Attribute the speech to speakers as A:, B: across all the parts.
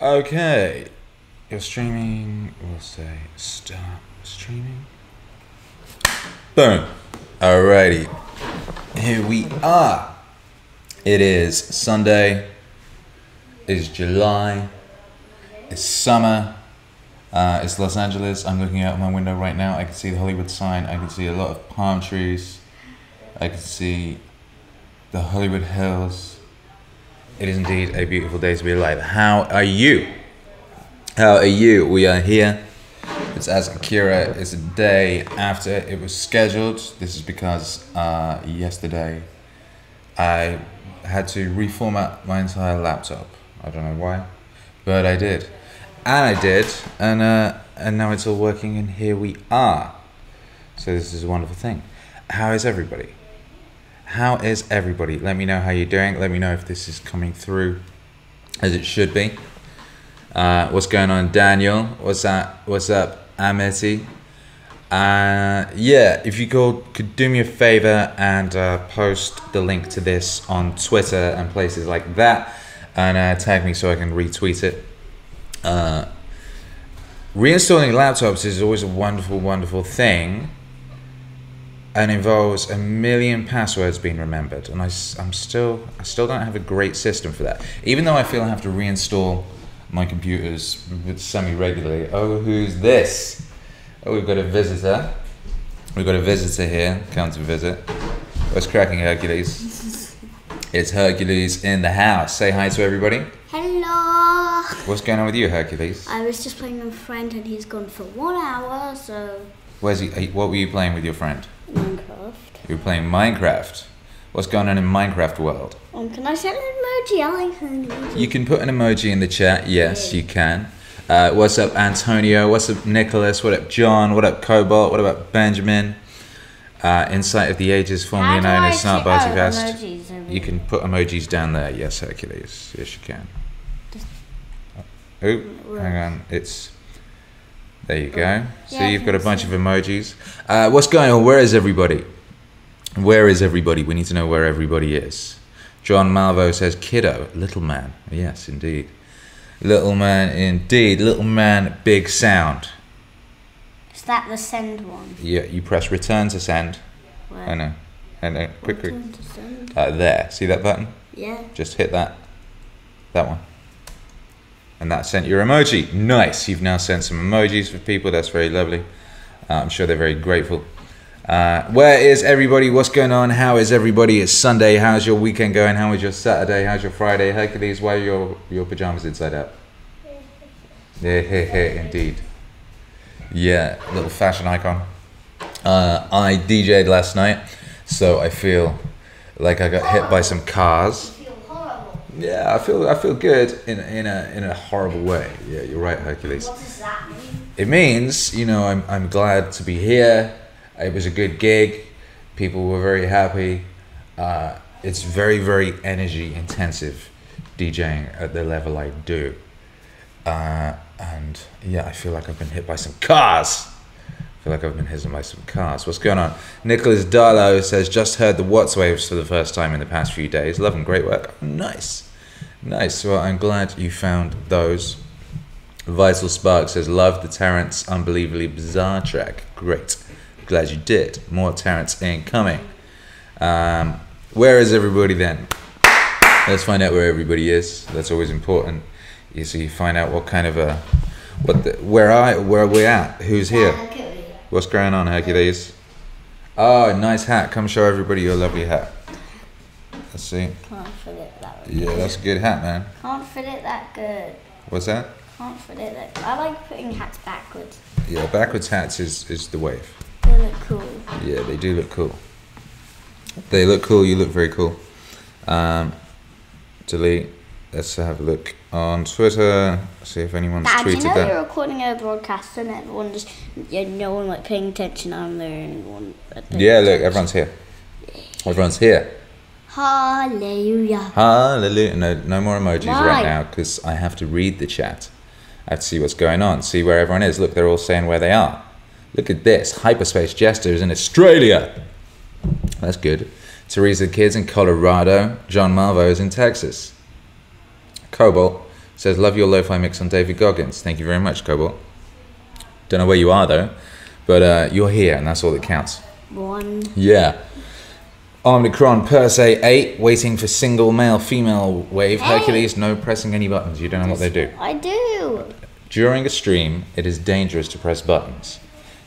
A: Okay, you're streaming. We'll say start streaming. Boom. Alrighty, here we are. It is Sunday. It's July. It's summer. Uh, it's Los Angeles. I'm looking out my window right now. I can see the Hollywood sign. I can see a lot of palm trees. I can see the Hollywood Hills. It is indeed a beautiful day to be alive. How are you? How are you? We are here. It's Ask Akira. It's a day after it was scheduled. This is because uh, yesterday I had to reformat my entire laptop. I don't know why, but I did, and I did, and uh, and now it's all working, and here we are. So this is a wonderful thing. How is everybody? How is everybody? Let me know how you're doing. Let me know if this is coming through as it should be. Uh, what's going on, Daniel? What's that? What's up, Amity? Uh, yeah, if you could, could do me a favor and uh, post the link to this on Twitter and places like that, and uh, tag me so I can retweet it. Uh, reinstalling laptops is always a wonderful, wonderful thing and involves a million passwords being remembered. And I, am still I still don't have a great system for that. Even though I feel I have to reinstall my computers semi regularly oh who's this? Oh we've got a visitor. We've got a visitor here. Come to visit. What's cracking Hercules? It's Hercules in the house. Say hi to everybody.
B: Hello.
A: what's going on with you Hercules?
B: I was just playing with a friend and he's gone for one hour, so.
A: Where's he what were you playing with your friend
B: Minecraft.
A: you were playing Minecraft what's going on in Minecraft world
B: Um, can I send an emoji? I like an emoji.
A: You can put an emoji in the chat. Yes, you can. Uh, what's up, Antonio? What's up, Nicholas? What up, John? What up, Cobalt? What about Benjamin? Uh, Insight of the Ages, formerly known as Snart
B: say-
A: Barty
B: emojis
A: You can put emojis down there. Yes, Hercules. Yes, you can. Oh, hang on. It's. There you go. So
B: Yeah,
A: you've got a bunch of emojis. Uh, what's going on? Where is everybody? Where is everybody? We need to know where everybody is. John Malvo says, Kiddo, little man. Yes, indeed. Little man, indeed. Little man, big sound.
B: Is that the send one?
A: Yeah, you press return to send.
B: Where?
A: I know. I know. Quick, quick.
B: Return to send?
A: Uh, there. See that button?
B: Yeah.
A: Just hit that. That one. And that sent your emoji. Nice. You've now sent some emojis for people. That's very lovely. Uh, I'm sure they're very grateful. Uh, where is everybody? What's going on? How is everybody? It's Sunday. How's your weekend going? How was your Saturday? How's your Friday? Hercules, why are your, your pajamas inside out? Yeah, yeah, yeah, indeed. Yeah, little fashion icon. Uh, I DJ'd last night, so I feel like I got hit by some cars. Yeah, I feel I feel good in in a in a horrible way. Yeah, you're right, Hercules.
B: What does that mean?
A: It means you know I'm I'm glad to be here. It was a good gig. People were very happy. Uh, it's very very energy intensive, DJing at the level I do. Uh, and yeah, I feel like I've been hit by some cars. I feel like I've been hit by some cars. What's going on? Nicholas Darlow says, just heard the Watts waves for the first time in the past few days. Love them, great work. Nice. Nice. Well, I'm glad you found those. Vital Spark says, love the Terence Unbelievably Bizarre track. Great. Glad you did. More Terence incoming. Um, where is everybody then? Let's find out where everybody is. That's always important. You so you find out what kind of a what the, where I where we at? Who's here?
B: Look at me.
A: What's going on, Hercules? Oh, nice hat. Come show everybody your lovely hat. Let's see.
B: Can't fit it that way.
A: Yeah, that's a good hat, man.
B: Can't fit it that good.
A: What's that?
B: Can't fit it that I like putting hats backwards.
A: Yeah, backwards hats is, is the wave.
B: They look cool.
A: Yeah, they do look cool. They look cool. You look very cool. Um, delete. Let's have a look on Twitter. See if anyone's uh,
B: Dad, you
A: tweeted
B: know
A: that.
B: you're recording a broadcast and everyone just, yeah, no one like paying attention on there anyone. like, paying
A: Yeah, look, everyone's here. Everyone's here.
B: Hallelujah.
A: Hallelujah. No, no more emojis
B: Why?
A: right now because I have to read the chat. I have to see what's going on, see where everyone is. Look, they're all saying where they are. Look at this. Hyperspace Jester is in Australia. That's good. Teresa Kids in Colorado. John Malvo is in Texas. Cobalt says, Love your lo fi mix on David Goggins. Thank you very much, Cobalt. Don't know where you are though, but uh, you're here and that's all that counts.
B: One.
A: Yeah. Omicron per se 8, waiting for single male female wave.
B: Hey.
A: Hercules, no pressing any buttons. You don't know what they do.
B: I do.
A: During a stream, it is dangerous to press buttons.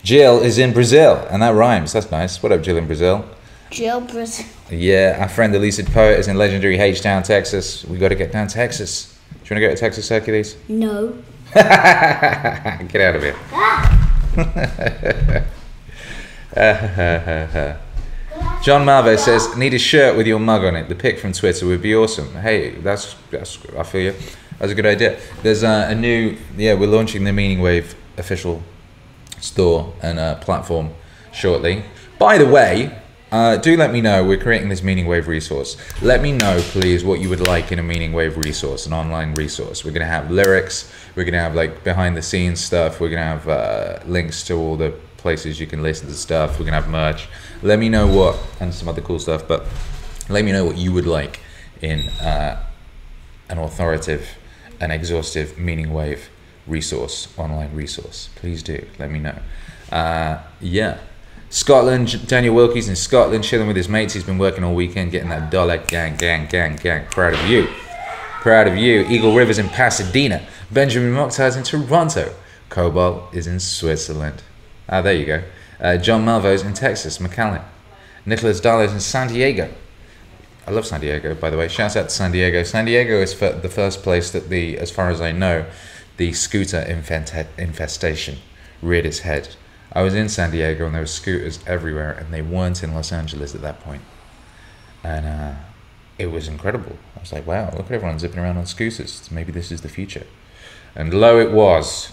A: Jill is in Brazil, and that rhymes. That's nice. What up, Jill in Brazil?
B: Jill Brazil.
A: Yeah, our friend the Lucid Poet is in legendary H Town, Texas. We got to get down to Texas. Do you want to go to Texas, Hercules?
B: No.
A: Get out of here. John Malvo says, "Need a shirt with your mug on it. The pic from Twitter would be awesome." Hey, that's that's I feel you. That's a good idea. There's a, a new yeah. We're launching the Meaning Wave official store and uh, platform shortly. By the way, uh, do let me know. We're creating this Meaning Wave resource. Let me know, please, what you would like in a Meaning Wave resource, an online resource. We're gonna have lyrics. We're gonna have like behind the scenes stuff. We're gonna have uh, links to all the places you can listen to stuff. We're gonna have merch. Let me know what and some other cool stuff. But let me know what you would like in uh, an authoritative and exhaustive Meaning Wave resource, online resource. Please do let me know. Uh, yeah. Scotland, Daniel Wilkie's in Scotland, chilling with his mates. He's been working all weekend, getting that dollar. Gang, gang, gang, gang. Proud of you. Proud of you. Eagle Rivers in Pasadena. Benjamin Mokhtar's in Toronto. Cobalt is in Switzerland. Ah, there you go. Uh, John Malvo's in Texas, McAllen. Nicholas Darlow's in San Diego. I love San Diego, by the way. Shouts out to San Diego. San Diego is the first place that the, as far as I know, the scooter infest- infestation reared its head. I was in San Diego and there were scooters everywhere, and they weren't in Los Angeles at that point. And uh, it was incredible. I was like, wow, look at everyone zipping around on scooters. Maybe this is the future. And lo, it was.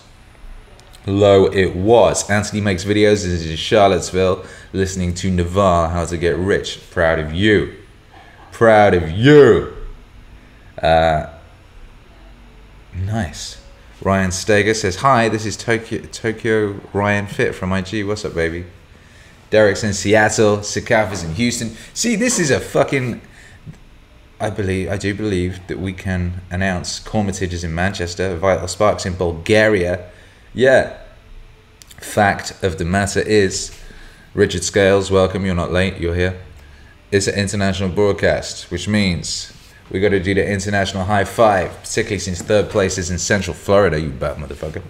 A: Lo, it was. Anthony makes videos. This is in Charlottesville, listening to Naval, How to Get Rich. Proud of you. Proud of you. Uh, nice. Ryan Steger says, Hi, this is Tokyo, Tokyo Ryan Fit from IG. What's up, baby? Derek's in Seattle. Sikafa's in Houston. See, this is a fucking. I believe, I do believe that we can announce Cormitage is in Manchester, Vital Sparks in Bulgaria. Yeah. Fact of the matter is, Richard Scales, welcome. You're not late. You're here. It's an international broadcast, which means we got to do the international high five, particularly since third place is in Central Florida. You bad motherfucker.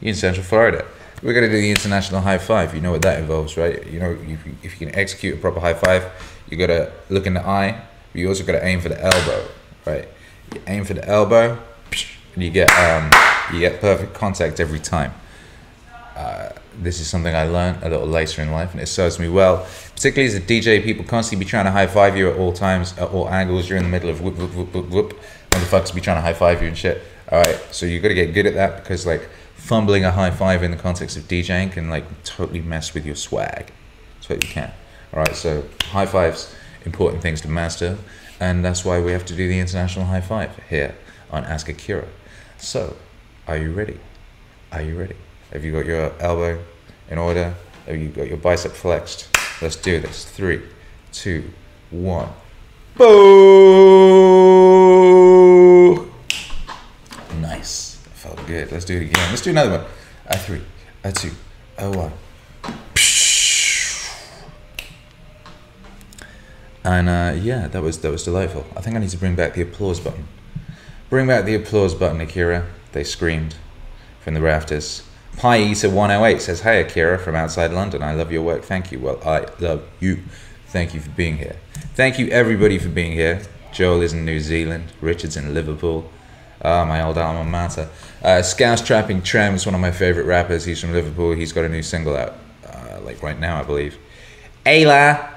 A: You in Central Florida. We're gonna do the international high five. You know what that involves, right? You know, if you, if you can execute a proper high five, you gotta look in the eye. But you also gotta aim for the elbow, right? You aim for the elbow, and you get um, you get perfect contact every time. Uh, this is something I learned a little later in life, and it serves me well. Particularly as a DJ, people constantly be trying to high five you at all times, at all angles. You're in the middle of whoop, whoop, whoop, whoop, whoop. Motherfuckers be trying to high five you and shit. All right, so you got to get good at that because like fumbling a high five in the context of DJing can like totally mess with your swag. What you can. All right, so high fives, important things to master, and that's why we have to do the international high five here on Ask Akira. So, are you ready? Are you ready? Have you got your elbow in order? Have you got your bicep flexed? Let's do this. Three, two, one. Boo! Nice. Felt good. Let's do it again. Let's do another one. A three, a two, a one. And uh, yeah, that was that was delightful. I think I need to bring back the applause button. Bring back the applause button, Akira. They screamed from the rafters. Pie Eater 108 says, Hey Akira from outside London. I love your work. Thank you. Well, I love you. Thank you for being here. Thank you everybody for being here. Joel is in New Zealand. Richard's in Liverpool. Ah, my old alma mater. Uh, Scouse Trapping Trem is one of my favorite rappers. He's from Liverpool. He's got a new single out, uh, like right now, I believe. Ayla,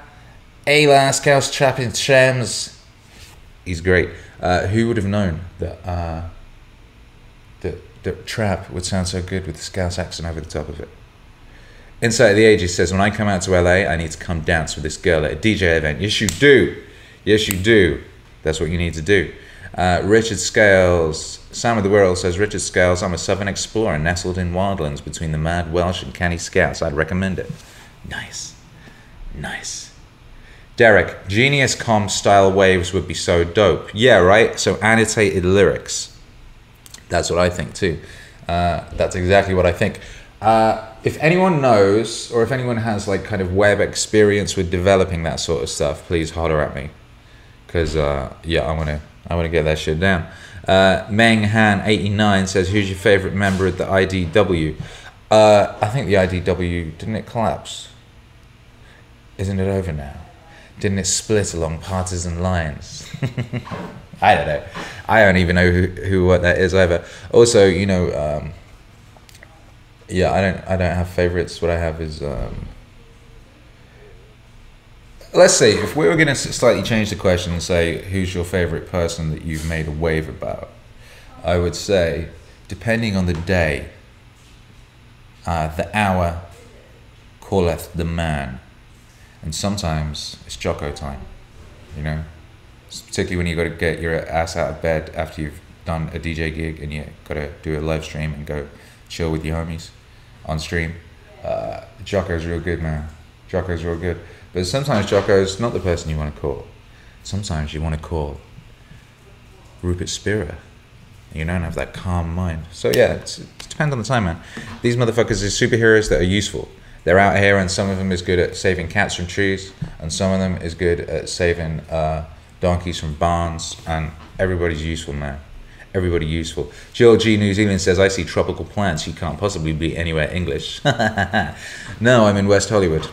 A: Ayla, Scouse Trapping Trems. He's great. Uh, who would have known that uh, that trap would sound so good with the Scouse accent over the top of it? Insight of the Ages says, When I come out to LA, I need to come dance with this girl at a DJ event. Yes, you do. Yes, you do. That's what you need to do. Uh, Richard Scales, Sam of the World says, Richard Scales, I'm a southern explorer nestled in wildlands between the mad Welsh and canny Scouts. I'd recommend it. Nice. Nice. Derek, Genius Com style waves would be so dope. Yeah, right? So annotated lyrics. That's what I think too. Uh, that's exactly what I think. Uh, if anyone knows, or if anyone has like kind of web experience with developing that sort of stuff, please holler at me, because uh, yeah, I wanna I wanna get that shit down. Uh, Meng Han eighty nine says, "Who's your favorite member of the IDW?" Uh, I think the IDW didn't it collapse? Isn't it over now? Didn't it split along partisan lines? I don't know. I don't even know who, who what that is either. Also, you know, um, yeah, I don't I don't have favorites. What I have is um, let's say if we were going to slightly change the question and say who's your favorite person that you've made a wave about, I would say depending on the day, uh, the hour calleth the man, and sometimes it's Jocko time, you know, particularly when you got to get your ass out of bed after you've done a DJ gig and you got to do a live stream and go chill with your homies on stream. Uh, Jocko's real good, man. Jocko's real good. But sometimes Jocko's not the person you want to call. Sometimes you want to call Rupert Spira. You don't have that calm mind. So yeah, it depends on the time, man. These motherfuckers are superheroes that are useful. They're out here, and some of them is good at saving cats from trees, and some of them is good at saving uh, donkeys from barns, and everybody's useful, man everybody useful. Joel G. New Zealand says, I see tropical plants. You can't possibly be anywhere English. no, I'm in West Hollywood.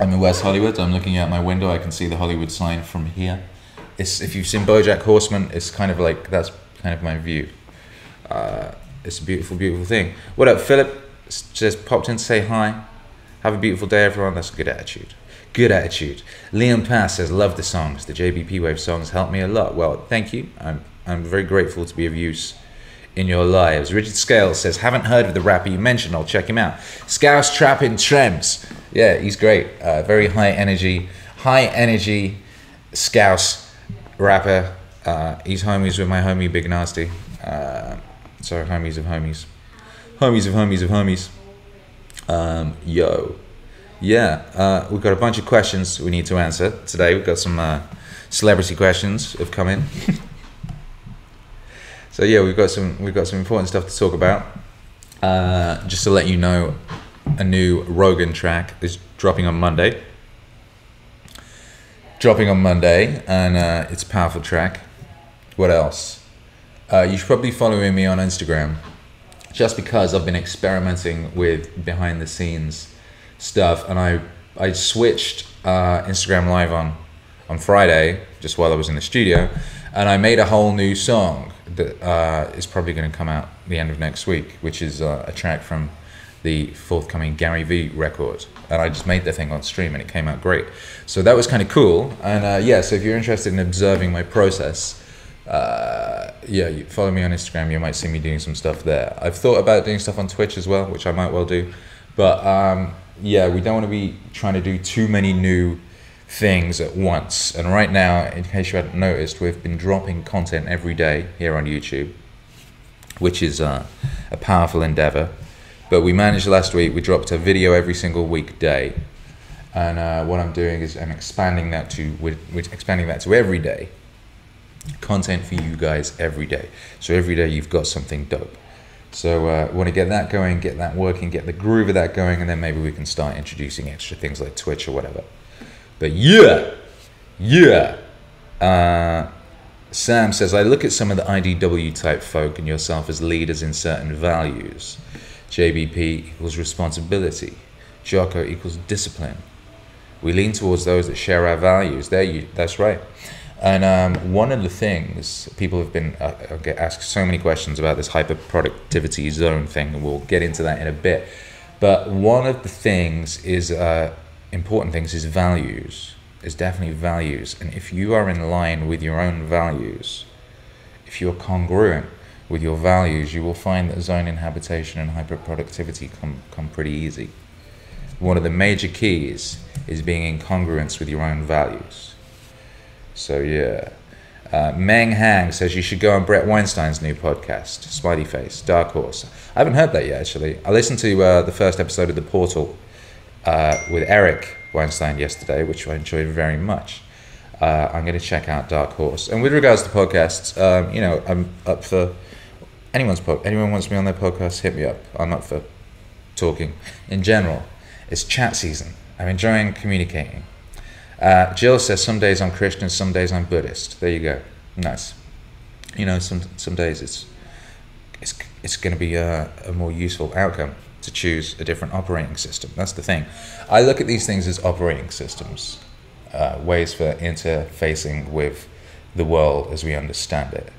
A: I'm in West Hollywood. I'm looking out my window. I can see the Hollywood sign from here. It's, if you've seen Bojack Horseman, it's kind of like that's kind of my view. Uh, it's a beautiful, beautiful thing. What up, Philip? Just popped in to say hi. Have a beautiful day, everyone. That's a good attitude. Good attitude. Liam Pass says, Love the songs. The JBP Wave songs help me a lot. Well, thank you. I'm I'm very grateful to be of use in your lives. Richard Scales says, haven't heard of the rapper you mentioned. I'll check him out. Scouse Trapping Trems. Yeah, he's great. Uh, very high energy, high energy Scouse rapper. Uh, he's homies with my homie Big Nasty. Uh, so homies of homies. Homies of homies of homies. Um, yo. Yeah, uh, we've got a bunch of questions we need to answer today. We've got some uh, celebrity questions have come in. So yeah, we've got some we've got some important stuff to talk about. Uh, just to let you know, a new Rogan track is dropping on Monday. Dropping on Monday, and uh, it's a powerful track. What else? Uh, you should probably follow me on Instagram, just because I've been experimenting with behind the scenes stuff, and I I switched uh, Instagram Live on on Friday just while I was in the studio, and I made a whole new song that uh, is probably going to come out the end of next week, which is uh, a track from the forthcoming Gary Vee record. And I just made the thing on stream and it came out great. So that was kind of cool. And uh, yeah, so if you're interested in observing my process, uh, yeah, you follow me on Instagram. You might see me doing some stuff there. I've thought about doing stuff on Twitch as well, which I might well do. But um, yeah, we don't want to be trying to do too many new things at once. And right now, in case you hadn't noticed, we've been dropping content every day here on YouTube, which is uh, a powerful endeavor. But we managed last week, we dropped a video every single weekday. And uh, what I'm doing is I'm expanding that to we're, we're expanding that to every day. Content for you guys every day. So every day you've got something dope. So uh, want to get that going, get that working, get the groove of that going, and then maybe we can start introducing extra things like Twitch or whatever. But yeah, yeah. Uh, Sam says, I look at some of the IDW type folk and yourself as leaders in certain values. JBP equals responsibility. Jocko equals discipline. We lean towards those that share our values. There, you. That's right. And um, one of the things people have been uh, get asked so many questions about this hyper productivity zone thing, and we'll get into that in a bit. But one of the things is uh, important things is values. Is definitely values. And if you are in line with your own values, if you're congruent with your values, you will find that zone inhabitation and hyperproductivity come, come pretty easy. One of the major keys is being in congruence with your own values. So, yeah. Uh, Meng Hang says you should go on Bret Weinstein's new podcast, Smiley Face, Dark Horse. I haven't heard that yet, actually. I listened to uh, the first episode of The Portal uh, with Eric Weinstein yesterday, which I enjoyed very much. Uh, I'm going to check out Dark Horse. And with regards to podcasts, um, you know, I'm up for anyone's pod, anyone wants me on their podcast, hit me up. I'm up for talking. In general, it's chat season. I'm enjoying communicating. Uh, Jill says some days I'm Christian, some days I'm Buddhist. There you go. Nice. You know, some some days it's it's it's going to be a, a more useful outcome to choose a different operating system. That's the thing. I look at these things as operating systems, uh, ways for interfacing with the world as we understand it.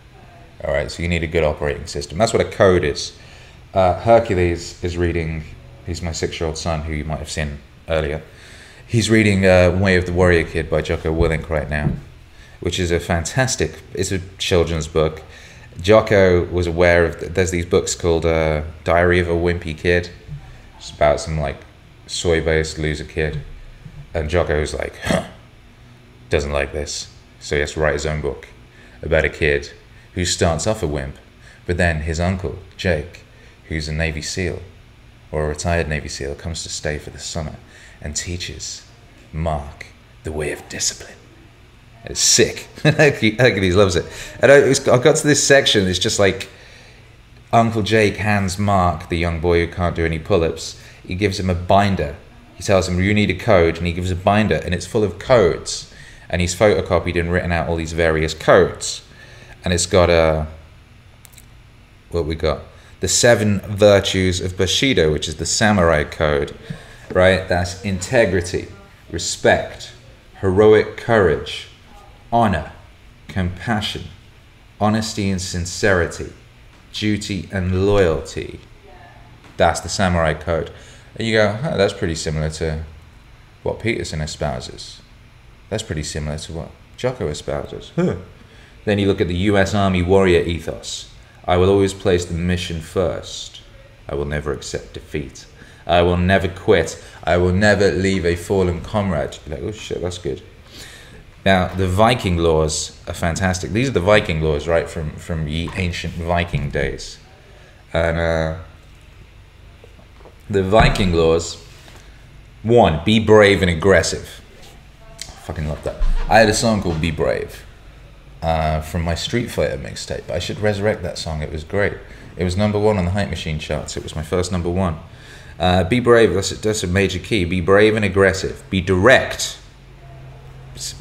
A: All right, so you need a good operating system. That's what a code is. Uh, Hercules is reading. He's my six-year-old son, who you might have seen earlier. He's reading uh, Way of the Warrior Kid by Jocko Willink right now, which is a fantastic. It's a children's book. Jocko was aware of. There's these books called uh, Diary of a Wimpy Kid. It's about some like soy-based loser kid, and Jocko's like, huh, doesn't like this, so he has to write his own book about a kid who starts off a wimp, but then his uncle Jake, who's a Navy SEAL or a retired Navy SEAL, comes to stay for the summer and teaches Mark the way of discipline. It's sick. Hercules loves it. And I, I got to this section, it's just like Uncle Jake hands Mark, the young boy who can't do any pull ups, he gives him a binder. He tells him, You need a code, and he gives a binder, and it's full of codes. And he's photocopied and written out all these various codes. And it's got a. What we got? The seven virtues of Bushido, which is the samurai code, right? That's integrity, respect, heroic courage, honor, compassion, honesty and sincerity, duty and loyalty. That's the samurai code. And you go, oh, that's pretty similar to what Peterson espouses. That's pretty similar to what Jocko espouses. Huh. Then you look at the US Army warrior ethos. I will always place the mission first. I will never accept defeat. I will never quit. I will never leave a fallen comrade. Like, oh shit, that's good. Now, the Viking laws are fantastic. These are the Viking laws, right, from, from the ancient Viking days. And uh, the Viking laws one, be brave and aggressive. I fucking love that. I had a song called Be Brave uh, from my Street Fighter mixtape. I should resurrect that song. It was great. It was number one on the Hype Machine charts. It was my first number one. Uh, be brave. That's that's a major key. Be brave and aggressive. Be direct,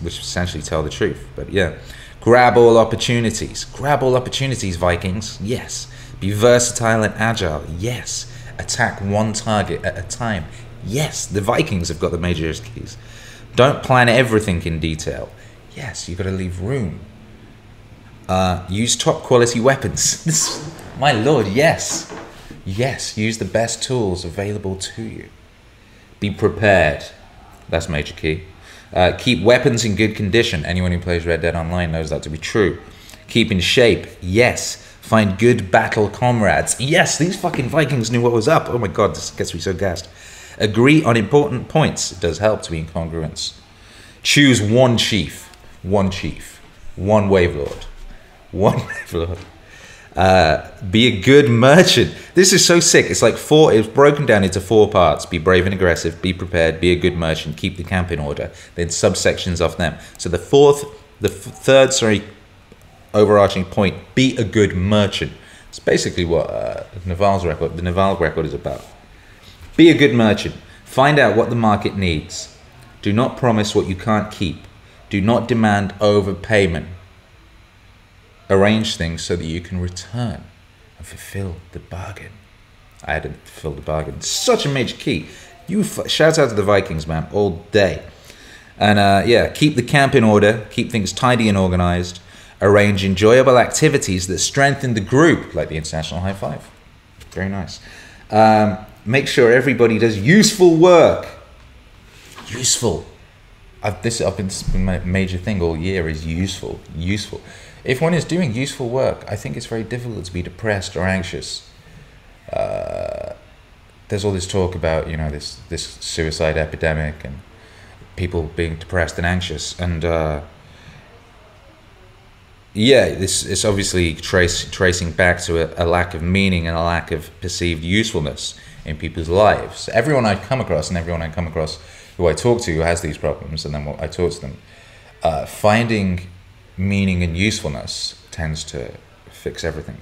A: which essentially tell the truth. But yeah, grab all opportunities. Grab all opportunities, Vikings. Yes. Be versatile and agile. Yes. Attack one target at a time. Yes. The Vikings have got the major keys. Don't plan everything in detail. Yes, you've got to leave room. Uh, use top quality weapons. My lord, yes. Yes, use the best tools available to you. Be prepared. That's major key. Uh, keep weapons in good condition. Anyone who plays Red Dead Online knows that to be true. Keep in shape. Yes. Find good battle comrades. Yes, these fucking Vikings knew what was up. Oh my god, this gets me so gassed. Agree on important points. It does help to be in congruence. Choose one chief. One chief. One wavelord. One wave lord. Uh, be a good merchant. This is so sick. It's like four. It's broken down into four parts: be brave and aggressive, be prepared, be a good merchant, keep the camp in order. Then subsections of them. So the fourth, the f- third, sorry, overarching point: be a good merchant. It's basically what uh, Naval's record, the Naval record, is about. Be a good merchant. Find out what the market needs. Do not promise what you can't keep. Do not demand overpayment arrange things so that you can return and fulfill the bargain. I had to fulfill the bargain. Such a major key. You shout out to the Vikings, man, all day. And uh, yeah, keep the camp in order, keep things tidy and organized, arrange enjoyable activities that strengthen the group, like the International High Five. Very nice. Um, make sure everybody does useful work. Useful. I've, this, I've been, this has been my major thing all year is useful. Useful if one is doing useful work, I think it's very difficult to be depressed or anxious. Uh, there's all this talk about you know this this suicide epidemic and people being depressed and anxious, and uh, yeah, this is obviously trace tracing back to a, a lack of meaning and a lack of perceived usefulness in people's lives. Everyone I come across and everyone I come across who I talk to who has these problems, and then I talk to them, uh, finding meaning and usefulness tends to fix everything.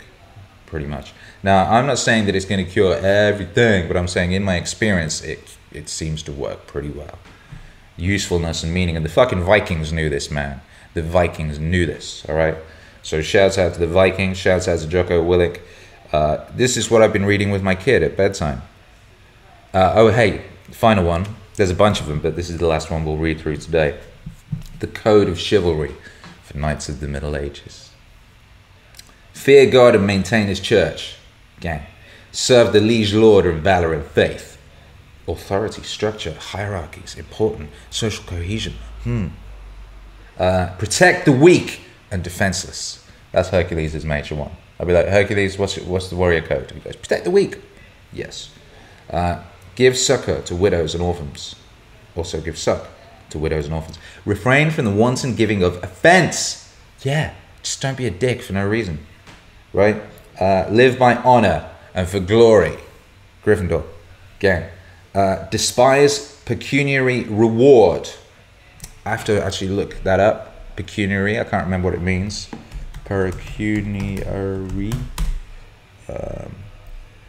A: pretty much. Now, I'm not saying that it's going to cure everything, but I'm saying in my experience, it it seems to work pretty well. Usefulness and meaning, and the fucking Vikings knew this, man. The Vikings knew this. All right. So shouts out to the Vikings. Shouts out to Jocko Willink. Uh, this is what I've been reading with my kid at bedtime. Uh, oh, hey, final one. There's a bunch of them, but this is the last one we'll read through today. The Code of Chivalry for Knights of the Middle Ages. Fear God and maintain His church. Gang. Serve the liege lord of valor and faith. Authority, structure, hierarchies, important. Social cohesion. Hmm. Uh, protect the weak and defenseless. That's Hercules' major one. I'll be like, Hercules, what's, what's the warrior code? He goes, protect the weak. Yes. Uh, give succor to widows and orphans. Also give suck to widows and orphans. Refrain from the wanton giving of offense. Yeah, just don't be a dick for no reason. Right? Uh, live by honor and for glory. Gryffindor. Gang. Uh, despise pecuniary reward. I have to actually look that up. Pecuniary, I can't remember what it means. Pecuniary. Um,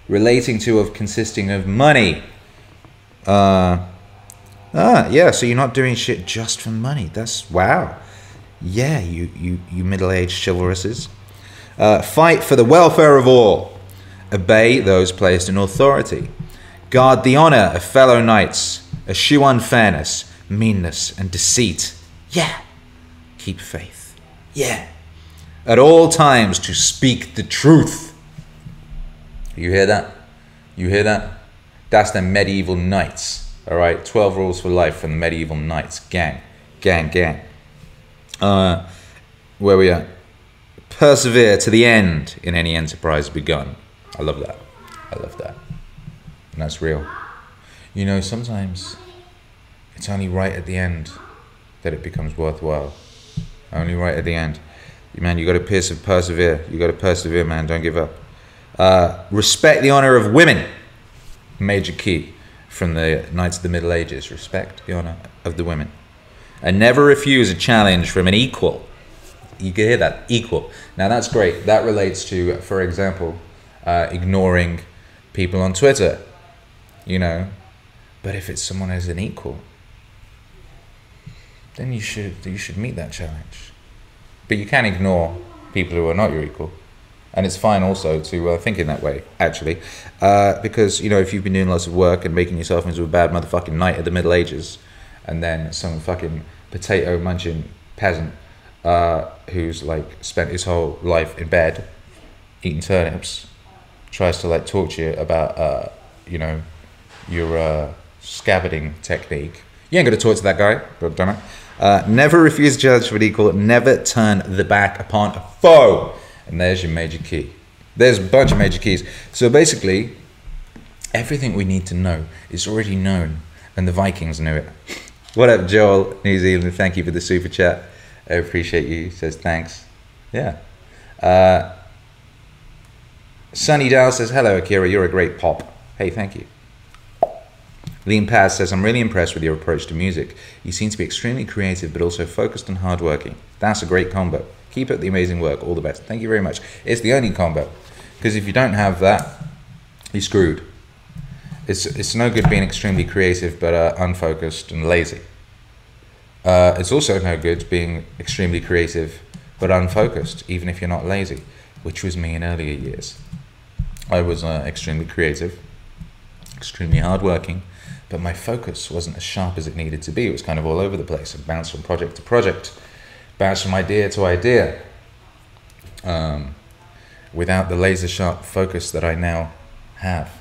A: relating to of consisting of money. Uh, ah, yeah. So you're not doing shit just for money. That's wow. Yeah, you you you middle-aged chivalrouses. Uh, fight for the welfare of all. Obey those placed in authority. Guard the honor of fellow knights. Eschew unfairness, meanness, and deceit. Yeah. Keep faith. Yeah. At all times to speak the truth. You hear that? You hear that? That's the medieval knights. All right, twelve rules for life from the medieval knights. Gang, gang, gang. Uh, where we at? Persevere to the end in any enterprise begun. I love that. I love that. And that's real. You know, sometimes it's only right at the end that it becomes worthwhile. Only right at the end. Man, you got to persevere. You got to persevere, man. Don't give up. Uh, respect the honor of women. Major key from the Knights of the Middle Ages. Respect the honor of the women. And never refuse a challenge from an equal. You can hear that. Equal. Now, that's great. That relates to, for example, uh, ignoring people on Twitter. You know. But if it's someone as an equal, then you should you should meet that challenge. But you can ignore people who are not your equal and it's fine also to uh, think in that way actually. Uh, because you know if you've been doing lots of work and making yourself into a bad motherfucking knight of the middle ages and then some fucking potato munching peasant uh, who's like spent his whole life in bed eating turnips tries to like talk to you about uh, you know your uh, scabbarding technique. You ain't gonna talk to that guy but damn it never refuse what equal never turn the back upon a foe and there's your major key. There's a bunch of major keys. So basically, everything we need to know is already known, and the Vikings knew it. What up, Joel, New Zealand? Thank you for the super chat. I appreciate you. Says thanks. Yeah. Uh, Sunny Dow says, Hello, Akira. You're a great pop. Hey, thank you. Lean Paz says, I'm really impressed with your approach to music. You seem to be extremely creative, but also focused and hardworking. That's a great combo. Keep up the amazing work. All the best. Thank you very much. It's the only combo. Because if you don't have that, you're screwed. It's, it's no good being extremely creative but uh, unfocused and lazy. Uh, it's also no good being extremely creative but unfocused, even if you're not lazy, which was me in earlier years. I was uh, extremely creative, extremely hardworking, but my focus wasn't as sharp as it needed to be. It was kind of all over the place. It bounced from project to project bounce from idea to idea um, without the laser sharp focus that I now have.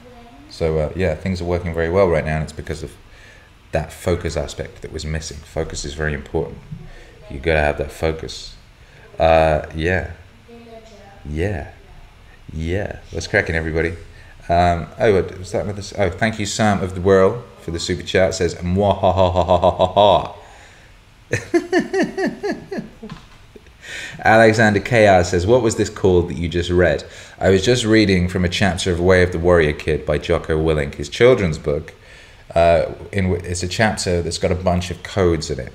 A: So, uh, yeah, things are working very well right now, and it's because of that focus aspect that was missing. Focus is very important. You got to have that focus. Uh, yeah. Yeah. Yeah. What's cracking, everybody? Um, oh, was that another? Oh, thank you, Sam of the World, for the super chat. It says, Mwah ha ha ha ha ha ha. Alexander Chaos says, What was this called that you just read? I was just reading from a chapter of Way of the Warrior Kid by Jocko Willink, his children's book. Uh, in, it's a chapter that's got a bunch of codes in it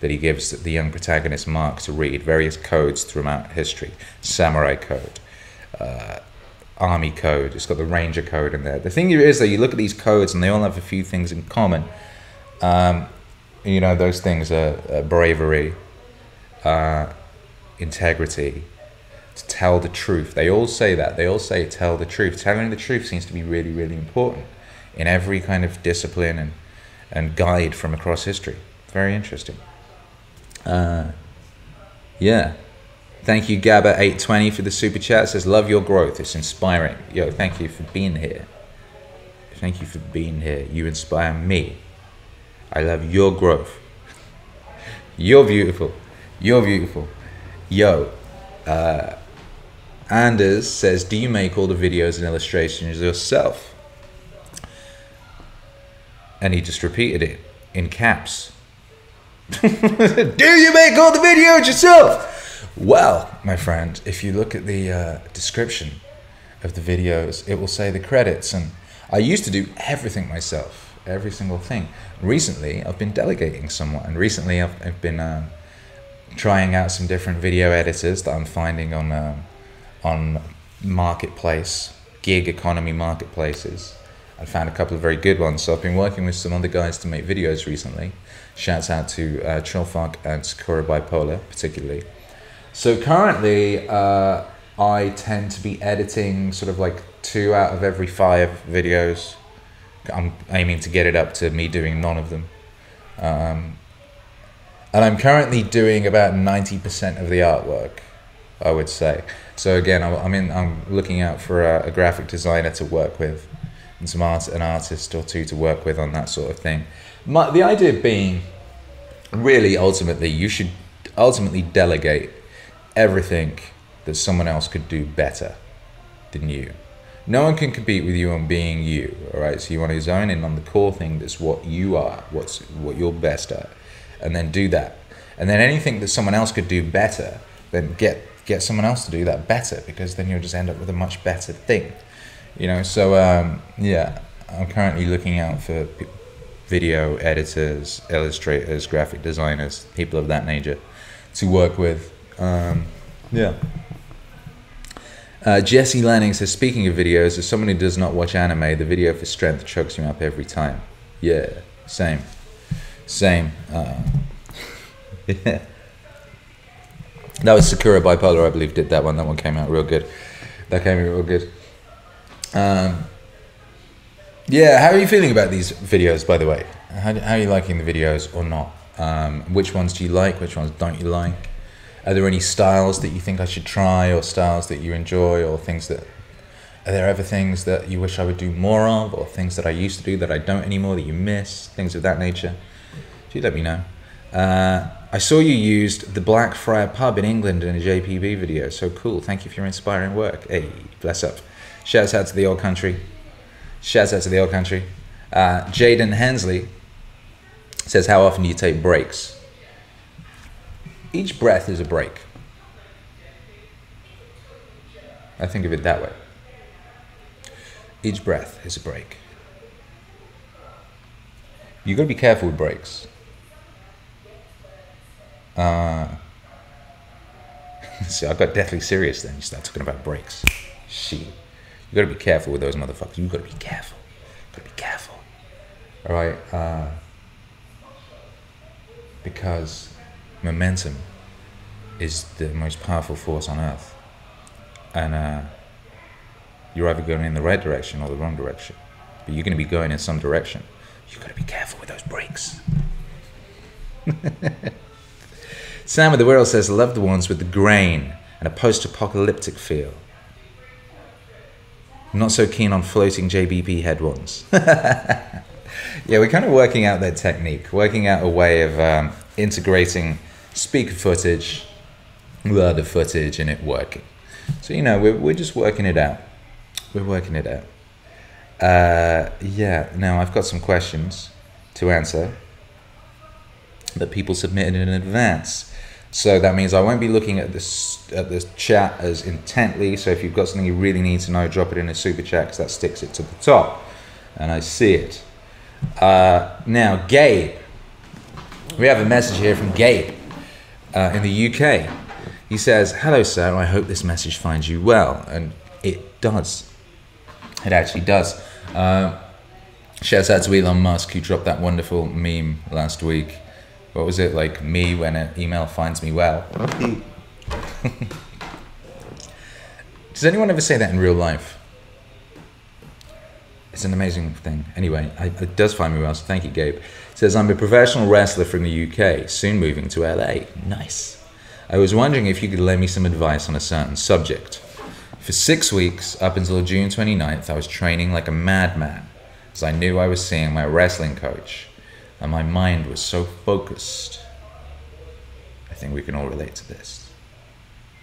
A: that he gives the young protagonist Mark to read, various codes throughout history. Samurai code, uh, army code. It's got the ranger code in there. The thing is though, you look at these codes and they all have a few things in common. Um, you know, those things are, are bravery, uh, integrity, to tell the truth. They all say that. They all say tell the truth. Telling the truth seems to be really, really important in every kind of discipline and, and guide from across history. Very interesting. Uh, yeah. Thank you, Gabba820, for the super chat. It says, Love your growth. It's inspiring. Yo, thank you for being here. Thank you for being here. You inspire me. I love your growth. You're beautiful. You're beautiful. Yo, uh, Anders says, Do you make all the videos and illustrations yourself? And he just repeated it in caps. Do you make all the videos yourself? Well, my friend, if you look at the uh, description of the videos, it will say the credits. And I used to do everything myself, every single thing. Recently, I've been delegating somewhat, and recently I've, I've been uh, trying out some different video editors that I'm finding on uh, on marketplace, gig economy marketplaces. I found a couple of very good ones. So I've been working with some other guys to make videos recently. Shouts out to uh, and Sakura Bipolar, particularly. So currently, uh, I tend to be editing sort of like two out of every five videos. I'm aiming to get it up to me doing none of them. Um, and I'm currently doing about 90% of the artwork, I would say. So again, I'm in, I'm looking out for a, a graphic designer to work with and some art, an artist or two to work with on that sort of thing. My, the idea being, really, ultimately, you should ultimately delegate everything that someone else could do better than you. No one can compete with you on being you, all right? So you want to zone in on the core thing that's what you are, what's what you're best at, and then do that. And then anything that someone else could do better, then get get someone else to do that better because then you'll just end up with a much better thing you know so um, yeah i'm currently looking out for p- video editors illustrators graphic designers people of that nature to work with um, yeah uh, Jesse Lanning says, speaking of videos, as someone who does not watch anime, the video for strength chokes me up every time. Yeah, same. Same. Uh, yeah. That was Sakura Bipolar, I believe, did that one. That one came out real good. That came out real good. Um, yeah, how are you feeling about these videos, by the way? How, how are you liking the videos or not? Um, which ones do you like? Which ones don't you like? Are there any styles that you think I should try, or styles that you enjoy, or things that are there ever things that you wish I would do more of, or things that I used to do that I don't anymore that you miss, things of that nature? Do let me know. Uh, I saw you used the Blackfriar pub in England in a JPB video. So cool. Thank you for your inspiring work. Hey, bless up. Shouts out to the old country. Shouts out to the old country. Uh, Jaden Hensley says, How often do you take breaks? Each breath is a break. I think of it that way. Each breath is a break. You've got to be careful with breaks. Uh, so I got deathly serious then. You start talking about breaks. Shit. You gotta be careful with those motherfuckers. You gotta be careful. You gotta be careful. Alright? Uh, because momentum is the most powerful force on earth. And uh, you're either going in the right direction or the wrong direction. But you're gonna be going in some direction. You gotta be careful with those breaks. Sam of the World says, love the ones with the grain and a post apocalyptic feel. I'm not so keen on floating JBP head ones. yeah, we're kind of working out that technique, working out a way of um, integrating speaker footage with other footage and it working. So, you know, we're, we're just working it out. We're working it out. Uh, yeah, now I've got some questions to answer that people submitted in advance. So that means I won't be looking at this at this chat as intently. So if you've got something you really need to know, drop it in a super chat because that sticks it to the top, and I see it. Uh, now, Gabe, we have a message here from Gabe uh, in the UK. He says, "Hello, sir. I hope this message finds you well." And it does. It actually does. Uh, shouts out to Elon Musk who dropped that wonderful meme last week. What was it like? Me when an email finds me well. Does anyone ever say that in real life? It's an amazing thing. Anyway, I, it does find me well, so thank you, Gabe. It says, I'm a professional wrestler from the UK, soon moving to LA. Nice. I was wondering if you could lend me some advice on a certain subject. For six weeks, up until June 29th, I was training like a madman, as I knew I was seeing my wrestling coach, and my mind was so focused. I think we can all relate to this.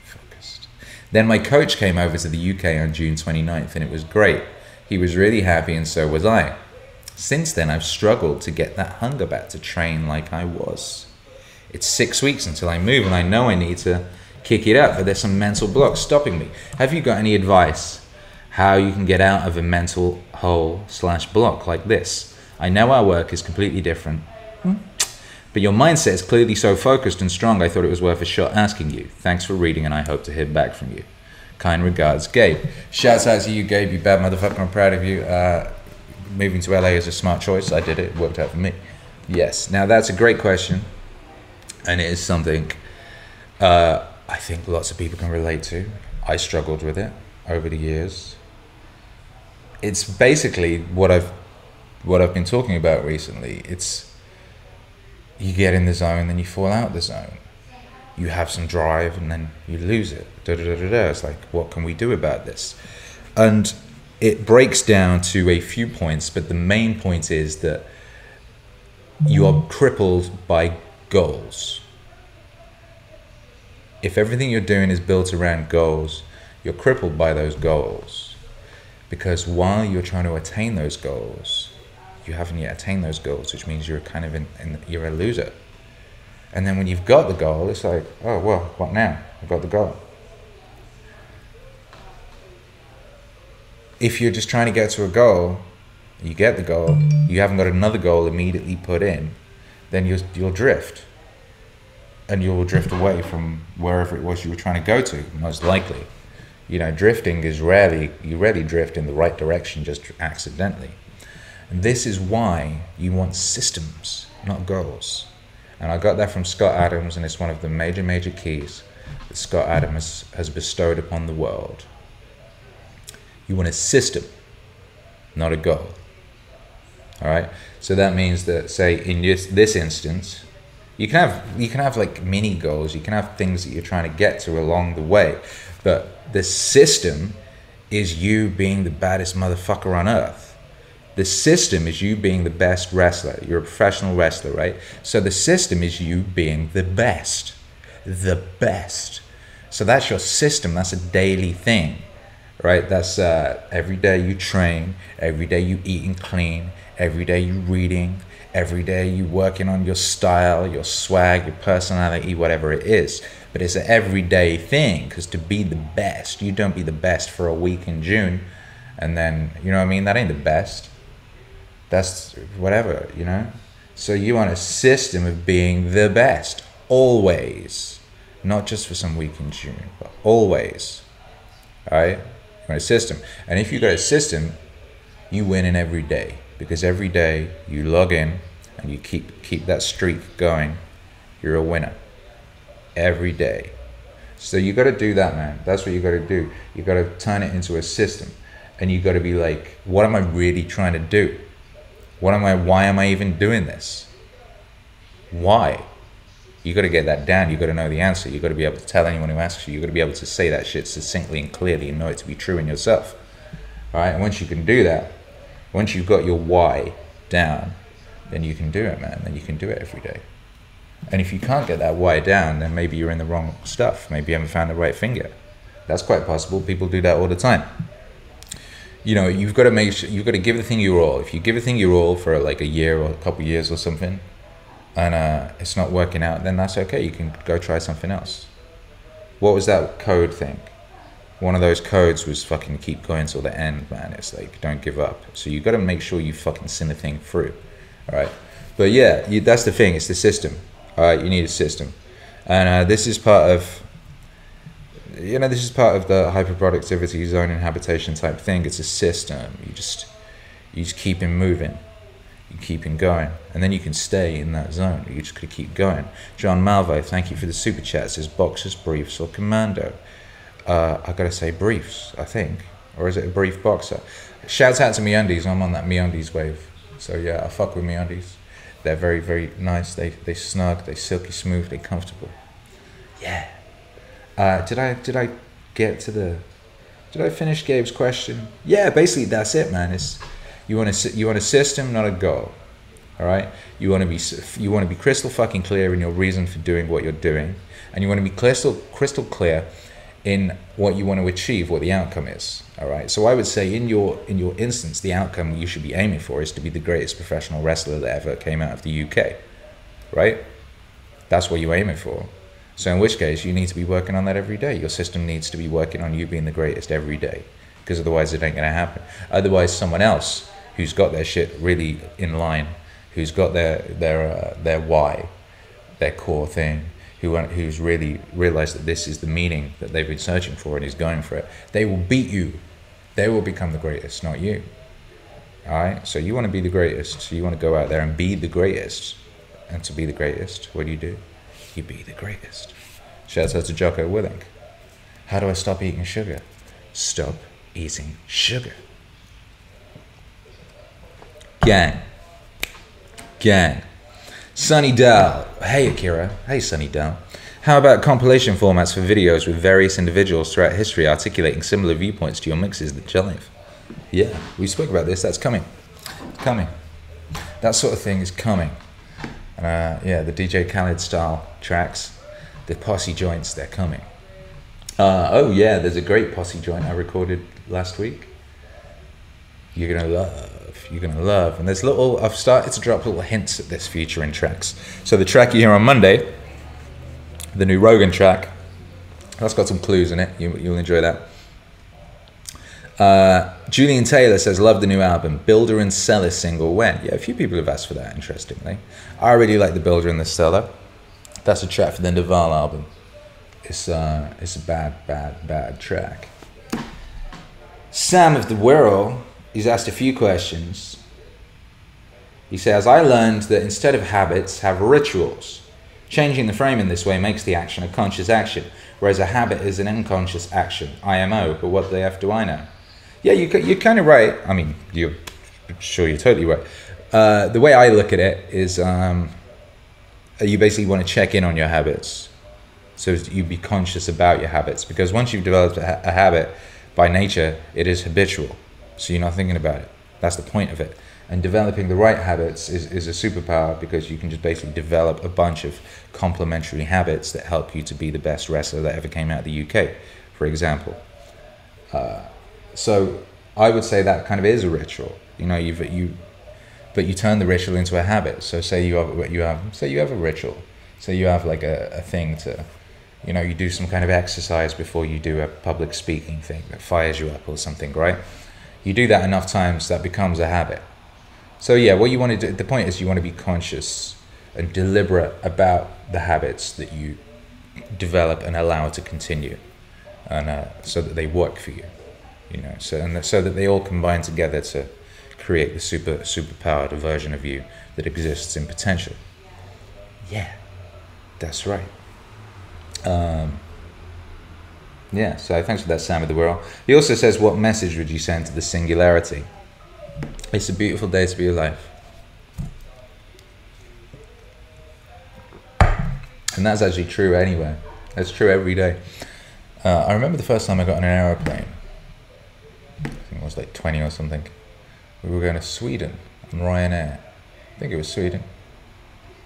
A: Focused. Then my coach came over to the UK on June 29th, and it was great. He was really happy, and so was I. Since then, I've struggled to get that hunger back to train like I was. It's six weeks until I move, and I know I need to kick it up, but there's some mental blocks stopping me. Have you got any advice how you can get out of a mental hole slash block like this? I know our work is completely different, but your mindset is clearly so focused and strong. I thought it was worth a shot asking you. Thanks for reading, and I hope to hear back from you. Kind regards, Gabe. Shouts out to you, Gabe. You bad motherfucker. I'm proud of you. Uh, moving to LA is a smart choice. I did it. It worked out for me. Yes. Now that's a great question, and it is something uh, I think lots of people can relate to. I struggled with it over the years. It's basically what I've what I've been talking about recently. It's you get in the zone, then you fall out the zone. You have some drive, and then you lose it. Da, da, da, da, da. It's like, what can we do about this? And it breaks down to a few points, but the main point is that you are crippled by goals. If everything you're doing is built around goals, you're crippled by those goals. Because while you're trying to attain those goals, you haven't yet attained those goals, which means you're kind of in, in you're a loser. And then when you've got the goal, it's like, oh well, what now? I've got the goal. If you're just trying to get to a goal, you get the goal, you haven't got another goal immediately put in, then you'll you'll drift. And you'll drift away from wherever it was you were trying to go to, most likely. You know, drifting is rarely you rarely drift in the right direction just accidentally. And this is why you want systems, not goals. And I got that from Scott Adams, and it's one of the major, major keys that Scott Adams has bestowed upon the world. You want a system, not a goal. All right. So that means that, say, in this this instance, you can have you can have like mini goals. You can have things that you're trying to get to along the way, but the system is you being the baddest motherfucker on earth. The system is you being the best wrestler. You're a professional wrestler, right? So the system is you being the best. The best. So that's your system. That's a daily thing, right? That's uh, every day you train, every day you eating clean, every day you reading, every day you working on your style, your swag, your personality, whatever it is. But it's an everyday thing because to be the best, you don't be the best for a week in June and then, you know what I mean? That ain't the best that's whatever, you know? So you want a system of being the best, always. Not just for some week in June, but always. Alright? You want a system. And if you got a system, you win in every day. Because every day you log in and you keep keep that streak going, you're a winner. Every day. So you gotta do that, man. That's what you gotta do. You gotta turn it into a system. And you gotta be like, what am I really trying to do? What am I? Why am I even doing this? Why? You got to get that down. You got to know the answer. You got to be able to tell anyone who asks you. You got to be able to say that shit succinctly and clearly and know it to be true in yourself. All right. And once you can do that, once you've got your why down, then you can do it, man. Then you can do it every day. And if you can't get that why down, then maybe you're in the wrong stuff. Maybe you haven't found the right finger. That's quite possible. People do that all the time you know, you've got to make sure you've got to give the thing your all. If you give a thing your all for like a year or a couple of years or something, and uh, it's not working out, then that's okay. You can go try something else. What was that code thing? One of those codes was fucking keep going till the end, man. It's like don't give up. So you've got to make sure you fucking send the thing through. All right. But yeah, you, that's the thing. It's the system. All right. You need a system, and uh, this is part of you know, this is part of the hyperproductivity zone and habitation type thing. It's a system. You just, you just keep him moving. You keep him going. And then you can stay in that zone. You just gotta keep going. John Malvo, thank you for the super chat. Says boxers, briefs, or commando. Uh, I gotta say briefs, I think. Or is it a brief boxer? Shouts out to MeUndies. I'm on that MeUndies wave. So yeah, I fuck with MeUndies. They're very, very nice. They they snug, they silky smooth, they comfortable. Yeah. Uh, did I did I get to the? Did I finish Gabe's question? Yeah, basically that's it, man. It's you want a you want a system, not a goal. All right. You want to be you want to be crystal fucking clear in your reason for doing what you're doing, and you want to be crystal crystal clear in what you want to achieve, what the outcome is. All right. So I would say in your in your instance, the outcome you should be aiming for is to be the greatest professional wrestler that ever came out of the UK. Right. That's what you're aiming for. So in which case, you need to be working on that every day. Your system needs to be working on you being the greatest every day, because otherwise it ain't gonna happen. Otherwise, someone else who's got their shit really in line, who's got their their uh, their why, their core thing, who who's really realized that this is the meaning that they've been searching for and is going for it, they will beat you. They will become the greatest, not you. All right. So you want to be the greatest. So you want to go out there and be the greatest. And to be the greatest, what do you do? You be the greatest. Shouts out to Jocko Willink. How do I stop eating sugar? Stop eating sugar. Gang. Gang. Sunny Dell. Hey Akira. Hey Sunny Dell. How about compilation formats for videos with various individuals throughout history articulating similar viewpoints to your mixes that jive? Yeah, we spoke about this. That's coming. Coming. That sort of thing is coming. Uh, yeah, the DJ Khaled style tracks, the posse joints, they're coming. Uh, oh yeah, there's a great posse joint I recorded last week. You're gonna love, you're gonna love, and there's little. I've started to drop little hints at this future in tracks. So the track you hear on Monday, the new Rogan track, that's got some clues in it. You, you'll enjoy that. Uh, Julian Taylor says, Love the new album. Builder and Seller single when? Yeah, a few people have asked for that, interestingly. I really like the Builder and the Seller. That's a track for the Naval album. It's, uh, it's a bad, bad, bad track. Sam of the World, he's asked a few questions. He says, I learned that instead of habits, have rituals. Changing the frame in this way makes the action a conscious action, whereas a habit is an unconscious action, IMO. But what the F do I know? Yeah, you, you're kind of right. I mean, you're sure you're totally right. Uh, the way I look at it is um, you basically want to check in on your habits. So you be conscious about your habits because once you've developed a, ha- a habit, by nature, it is habitual. So you're not thinking about it. That's the point of it. And developing the right habits is, is a superpower because you can just basically develop a bunch of complementary habits that help you to be the best wrestler that ever came out of the UK, for example. Uh, so I would say that kind of is a ritual. You know, you've you, but you turn the ritual into a habit. So say you have you have say you have a ritual. Say you have like a, a thing to, you know, you do some kind of exercise before you do a public speaking thing that fires you up or something, right? You do that enough times that becomes a habit. So yeah, what you want to do. The point is you want to be conscious and deliberate about the habits that you develop and allow to continue, and uh, so that they work for you you know so and so that they all combine together to create the super superpowered version of you that exists in potential. Yeah that's right. Um, yeah so thanks for that sam of the world. He also says what message would you send to the singularity? It's a beautiful day to be alive. And that's actually true anyway that's true every day. Uh, i remember the first time i got on an aeroplane I think it was like 20 or something. We were going to Sweden on Ryanair. I think it was Sweden.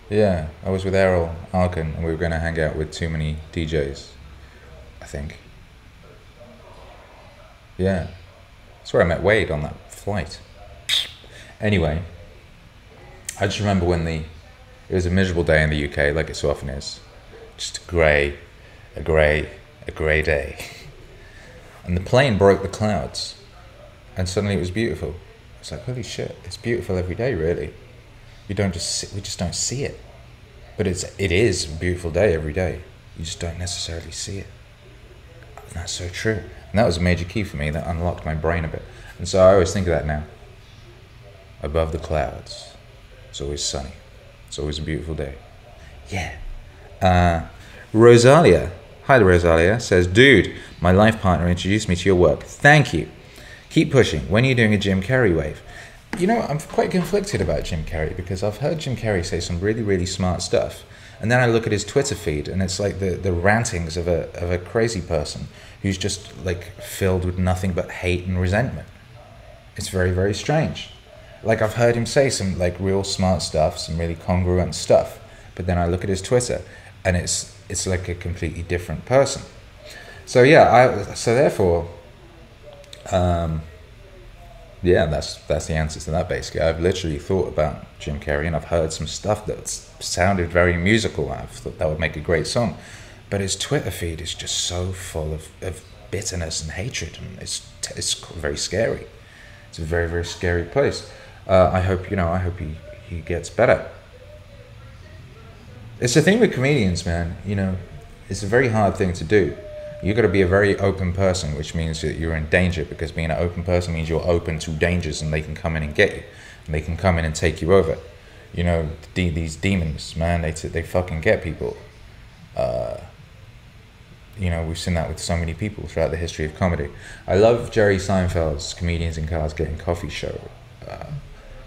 A: Yeah, I was with Erol Alkan and we were going to hang out with too many DJs. I think. Yeah. That's where I met Wade on that flight. Anyway, I just remember when the it was a miserable day in the UK, like it so often is. Just a grey, a grey, a grey day. And the plane broke the clouds and suddenly it was beautiful. It's like holy shit, it's beautiful every day, really. We don't just see, we just don't see it, but it's it is a beautiful day every day. You just don't necessarily see it. That's so true. And that was a major key for me. That unlocked my brain a bit. And so I always think of that now. Above the clouds, it's always sunny. It's always a beautiful day. Yeah. Uh, Rosalia, hi Rosalia, says, Dude, my life partner introduced me to your work. Thank you. Keep pushing. When are you doing a Jim Carrey wave? You know, I'm quite conflicted about Jim Carrey because I've heard Jim Carrey say some really, really smart stuff. And then I look at his Twitter feed and it's like the, the rantings of a, of a crazy person who's just like filled with nothing but hate and resentment. It's very, very strange. Like I've heard him say some like real smart stuff, some really congruent stuff, but then I look at his Twitter and it's it's like a completely different person. So yeah, I so therefore um, yeah, that's that's the answer to that basically. I've literally thought about Jim Carrey and I've heard some stuff that sounded very musical. I thought that would make a great song. But his Twitter feed is just so full of, of bitterness and hatred and it's it's very scary. It's a very, very scary place uh, I hope you know. I hope he he gets better. It's the thing with comedians, man. You know, it's a very hard thing to do. You got to be a very open person, which means that you're in danger because being an open person means you're open to dangers and they can come in and get you, and they can come in and take you over. You know, the, these demons, man, they they fucking get people. Uh, you know, we've seen that with so many people throughout the history of comedy. I love Jerry Seinfeld's Comedians in Cars Getting Coffee show. Uh,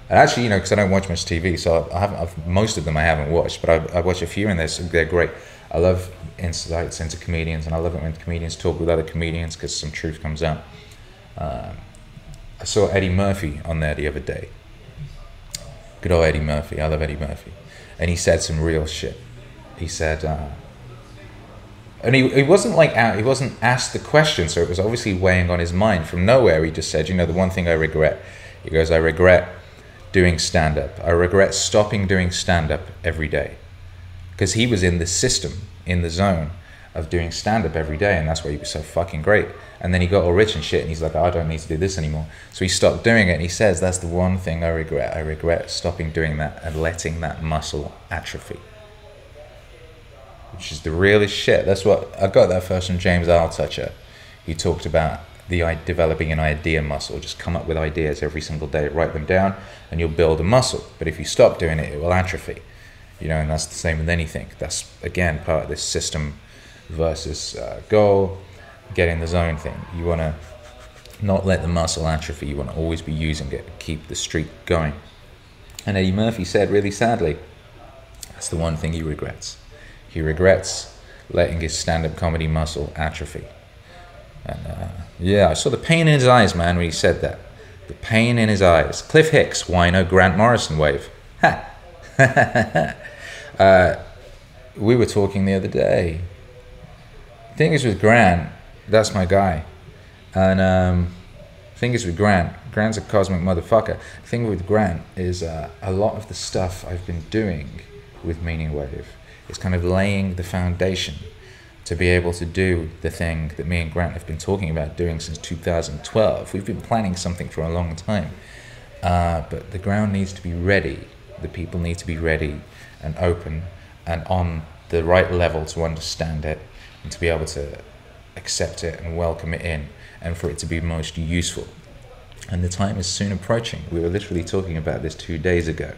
A: and actually, you know, because I don't watch much TV, so I haven't. I've, most of them I haven't watched, but I, I watch a few, and they're they're great. I love insights into comedians, and I love it when comedians talk with other comedians because some truth comes out. Uh, I saw Eddie Murphy on there the other day. Good old Eddie Murphy. I love Eddie Murphy, and he said some real shit. He said. Uh, and he, he wasn't like out, he wasn't asked the question, so it was obviously weighing on his mind from nowhere. He just said, you know, the one thing I regret. He goes, I regret doing stand up. I regret stopping doing stand up every day because he was in the system, in the zone of doing stand up every day, and that's why he was so fucking great. And then he got all rich and shit, and he's like, I don't need to do this anymore. So he stopped doing it, and he says, That's the one thing I regret. I regret stopping doing that and letting that muscle atrophy. Which is the realest shit. That's what I got that first from James Altucher. He talked about the developing an idea muscle. Just come up with ideas every single day, write them down, and you'll build a muscle. But if you stop doing it, it will atrophy. You know, and that's the same with anything. That's again part of this system versus uh, goal, getting the zone thing. You want to not let the muscle atrophy. You want to always be using it, keep the streak going. And Eddie Murphy said, really sadly, that's the one thing he regrets. He regrets letting his stand-up comedy muscle atrophy. And uh, yeah, I saw the pain in his eyes, man, when he said that. The pain in his eyes. Cliff Hicks, why no Grant Morrison wave? Ha! uh, we were talking the other day. Thing is with Grant, that's my guy. And um, thing is with Grant, Grant's a cosmic motherfucker. Thing with Grant is uh, a lot of the stuff I've been doing with Meaning Wave is kind of laying the foundation to be able to do the thing that me and Grant have been talking about doing since 2012. We've been planning something for a long time, uh, but the ground needs to be ready. The people need to be ready and open and on the right level to understand it and to be able to accept it and welcome it in and for it to be most useful. And the time is soon approaching. We were literally talking about this two days ago,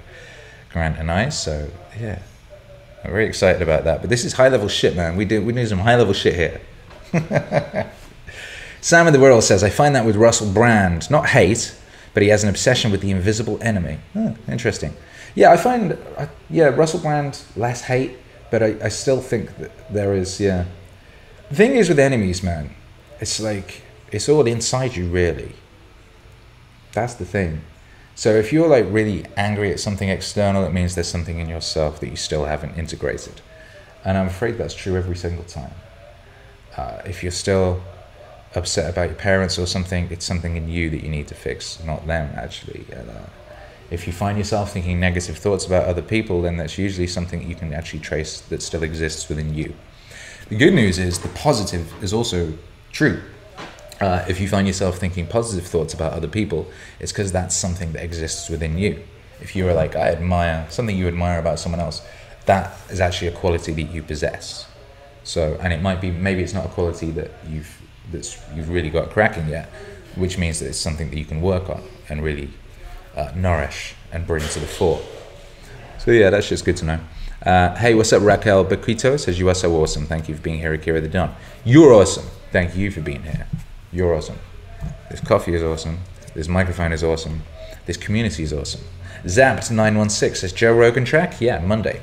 A: Grant and I, so yeah. I'm very excited about that. But this is high level shit, man. We do we do some high level shit here. Sam in the World says, I find that with Russell Brand, not hate, but he has an obsession with the invisible enemy. Oh, interesting. Yeah, I find, yeah, Russell Brand less hate, but I, I still think that there is, yeah. The thing is with enemies, man, it's like, it's all inside you, really. That's the thing. So if you're like really angry at something external, it means there's something in yourself that you still haven't integrated. And I'm afraid that's true every single time. Uh, if you're still upset about your parents or something, it's something in you that you need to fix, not them actually. And, uh, if you find yourself thinking negative thoughts about other people, then that's usually something you can actually trace that still exists within you. The good news is the positive is also true. Uh, if you find yourself thinking positive thoughts about other people, it's because that's something that exists within you. If you are like, I admire something you admire about someone else, that is actually a quality that you possess. So, and it might be, maybe it's not a quality that you've that's you've really got cracking yet, which means that it's something that you can work on and really uh, nourish and bring to the fore. So yeah, that's just good to know. Uh, hey, what's up, Raquel Bequito? Says you are so awesome. Thank you for being here, Akira the Don. You're awesome. Thank you for being here. You're awesome. This coffee is awesome. This microphone is awesome. This community is awesome. Zapped916 says Joe Rogan track? Yeah, Monday.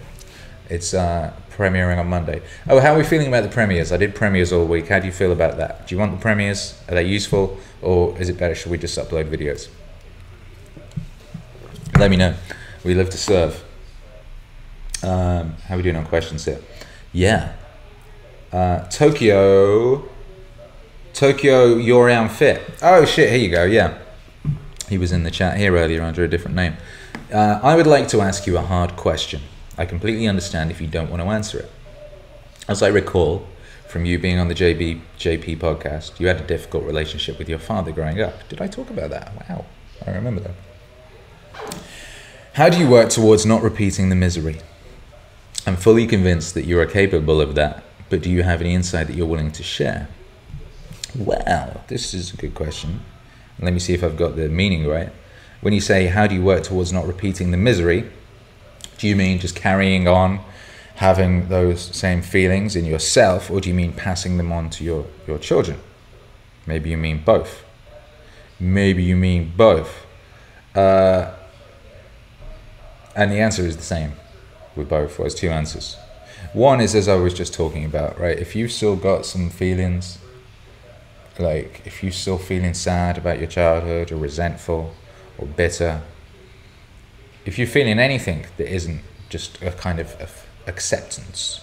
A: It's uh, premiering on Monday. Oh, how are we feeling about the premieres? I did premieres all week. How do you feel about that? Do you want the premieres? Are they useful? Or is it better? Should we just upload videos? Let me know. We live to serve. Um, how are we doing on questions here? Yeah. Uh, Tokyo. Tokyo, you're fit. Oh shit! Here you go. Yeah, he was in the chat here earlier under a different name. Uh, I would like to ask you a hard question. I completely understand if you don't want to answer it. As I recall from you being on the JB JP podcast, you had a difficult relationship with your father growing up. Did I talk about that? Wow, I remember that. How do you work towards not repeating the misery? I'm fully convinced that you are capable of that, but do you have any insight that you're willing to share? Well, this is a good question. Let me see if I've got the meaning right. When you say, How do you work towards not repeating the misery? Do you mean just carrying on having those same feelings in yourself, or do you mean passing them on to your, your children? Maybe you mean both. Maybe you mean both. Uh, and the answer is the same with both. Well, two answers. One is as I was just talking about, right? If you've still got some feelings like if you're still feeling sad about your childhood or resentful or bitter if you're feeling anything that isn't just a kind of acceptance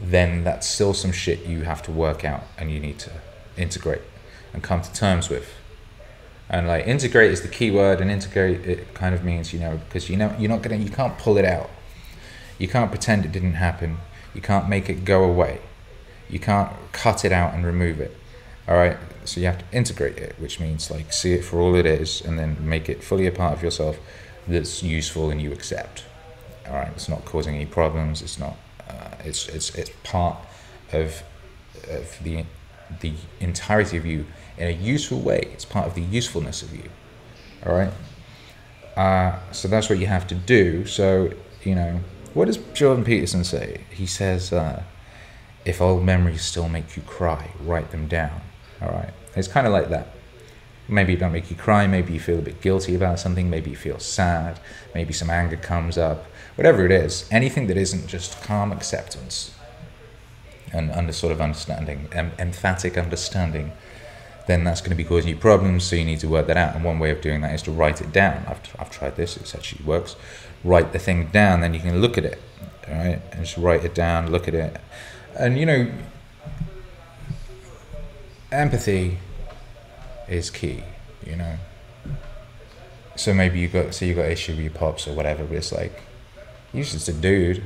A: then that's still some shit you have to work out and you need to integrate and come to terms with and like integrate is the key word and integrate it kind of means you know because you know you're not gonna you can't pull it out you can't pretend it didn't happen you can't make it go away you can't cut it out and remove it all right. So you have to integrate it, which means like see it for all it is, and then make it fully a part of yourself that's useful and you accept. All right. It's not causing any problems. It's not. Uh, it's it's it's part of of the the entirety of you in a useful way. It's part of the usefulness of you. All right. Uh, so that's what you have to do. So you know, what does Jordan Peterson say? He says, uh, "If old memories still make you cry, write them down." All right. It's kind of like that. Maybe it don't make you cry. Maybe you feel a bit guilty about something. Maybe you feel sad. Maybe some anger comes up. Whatever it is, anything that isn't just calm acceptance and under sort of understanding, em- emphatic understanding, then that's going to be causing you problems. So you need to work that out. And one way of doing that is to write it down. I've, I've tried this. It actually works. Write the thing down. Then you can look at it. All right. And just write it down. Look at it. And you know, empathy is key, you know. So maybe you got so you got issue with your pops or whatever, but it's like he was just a dude.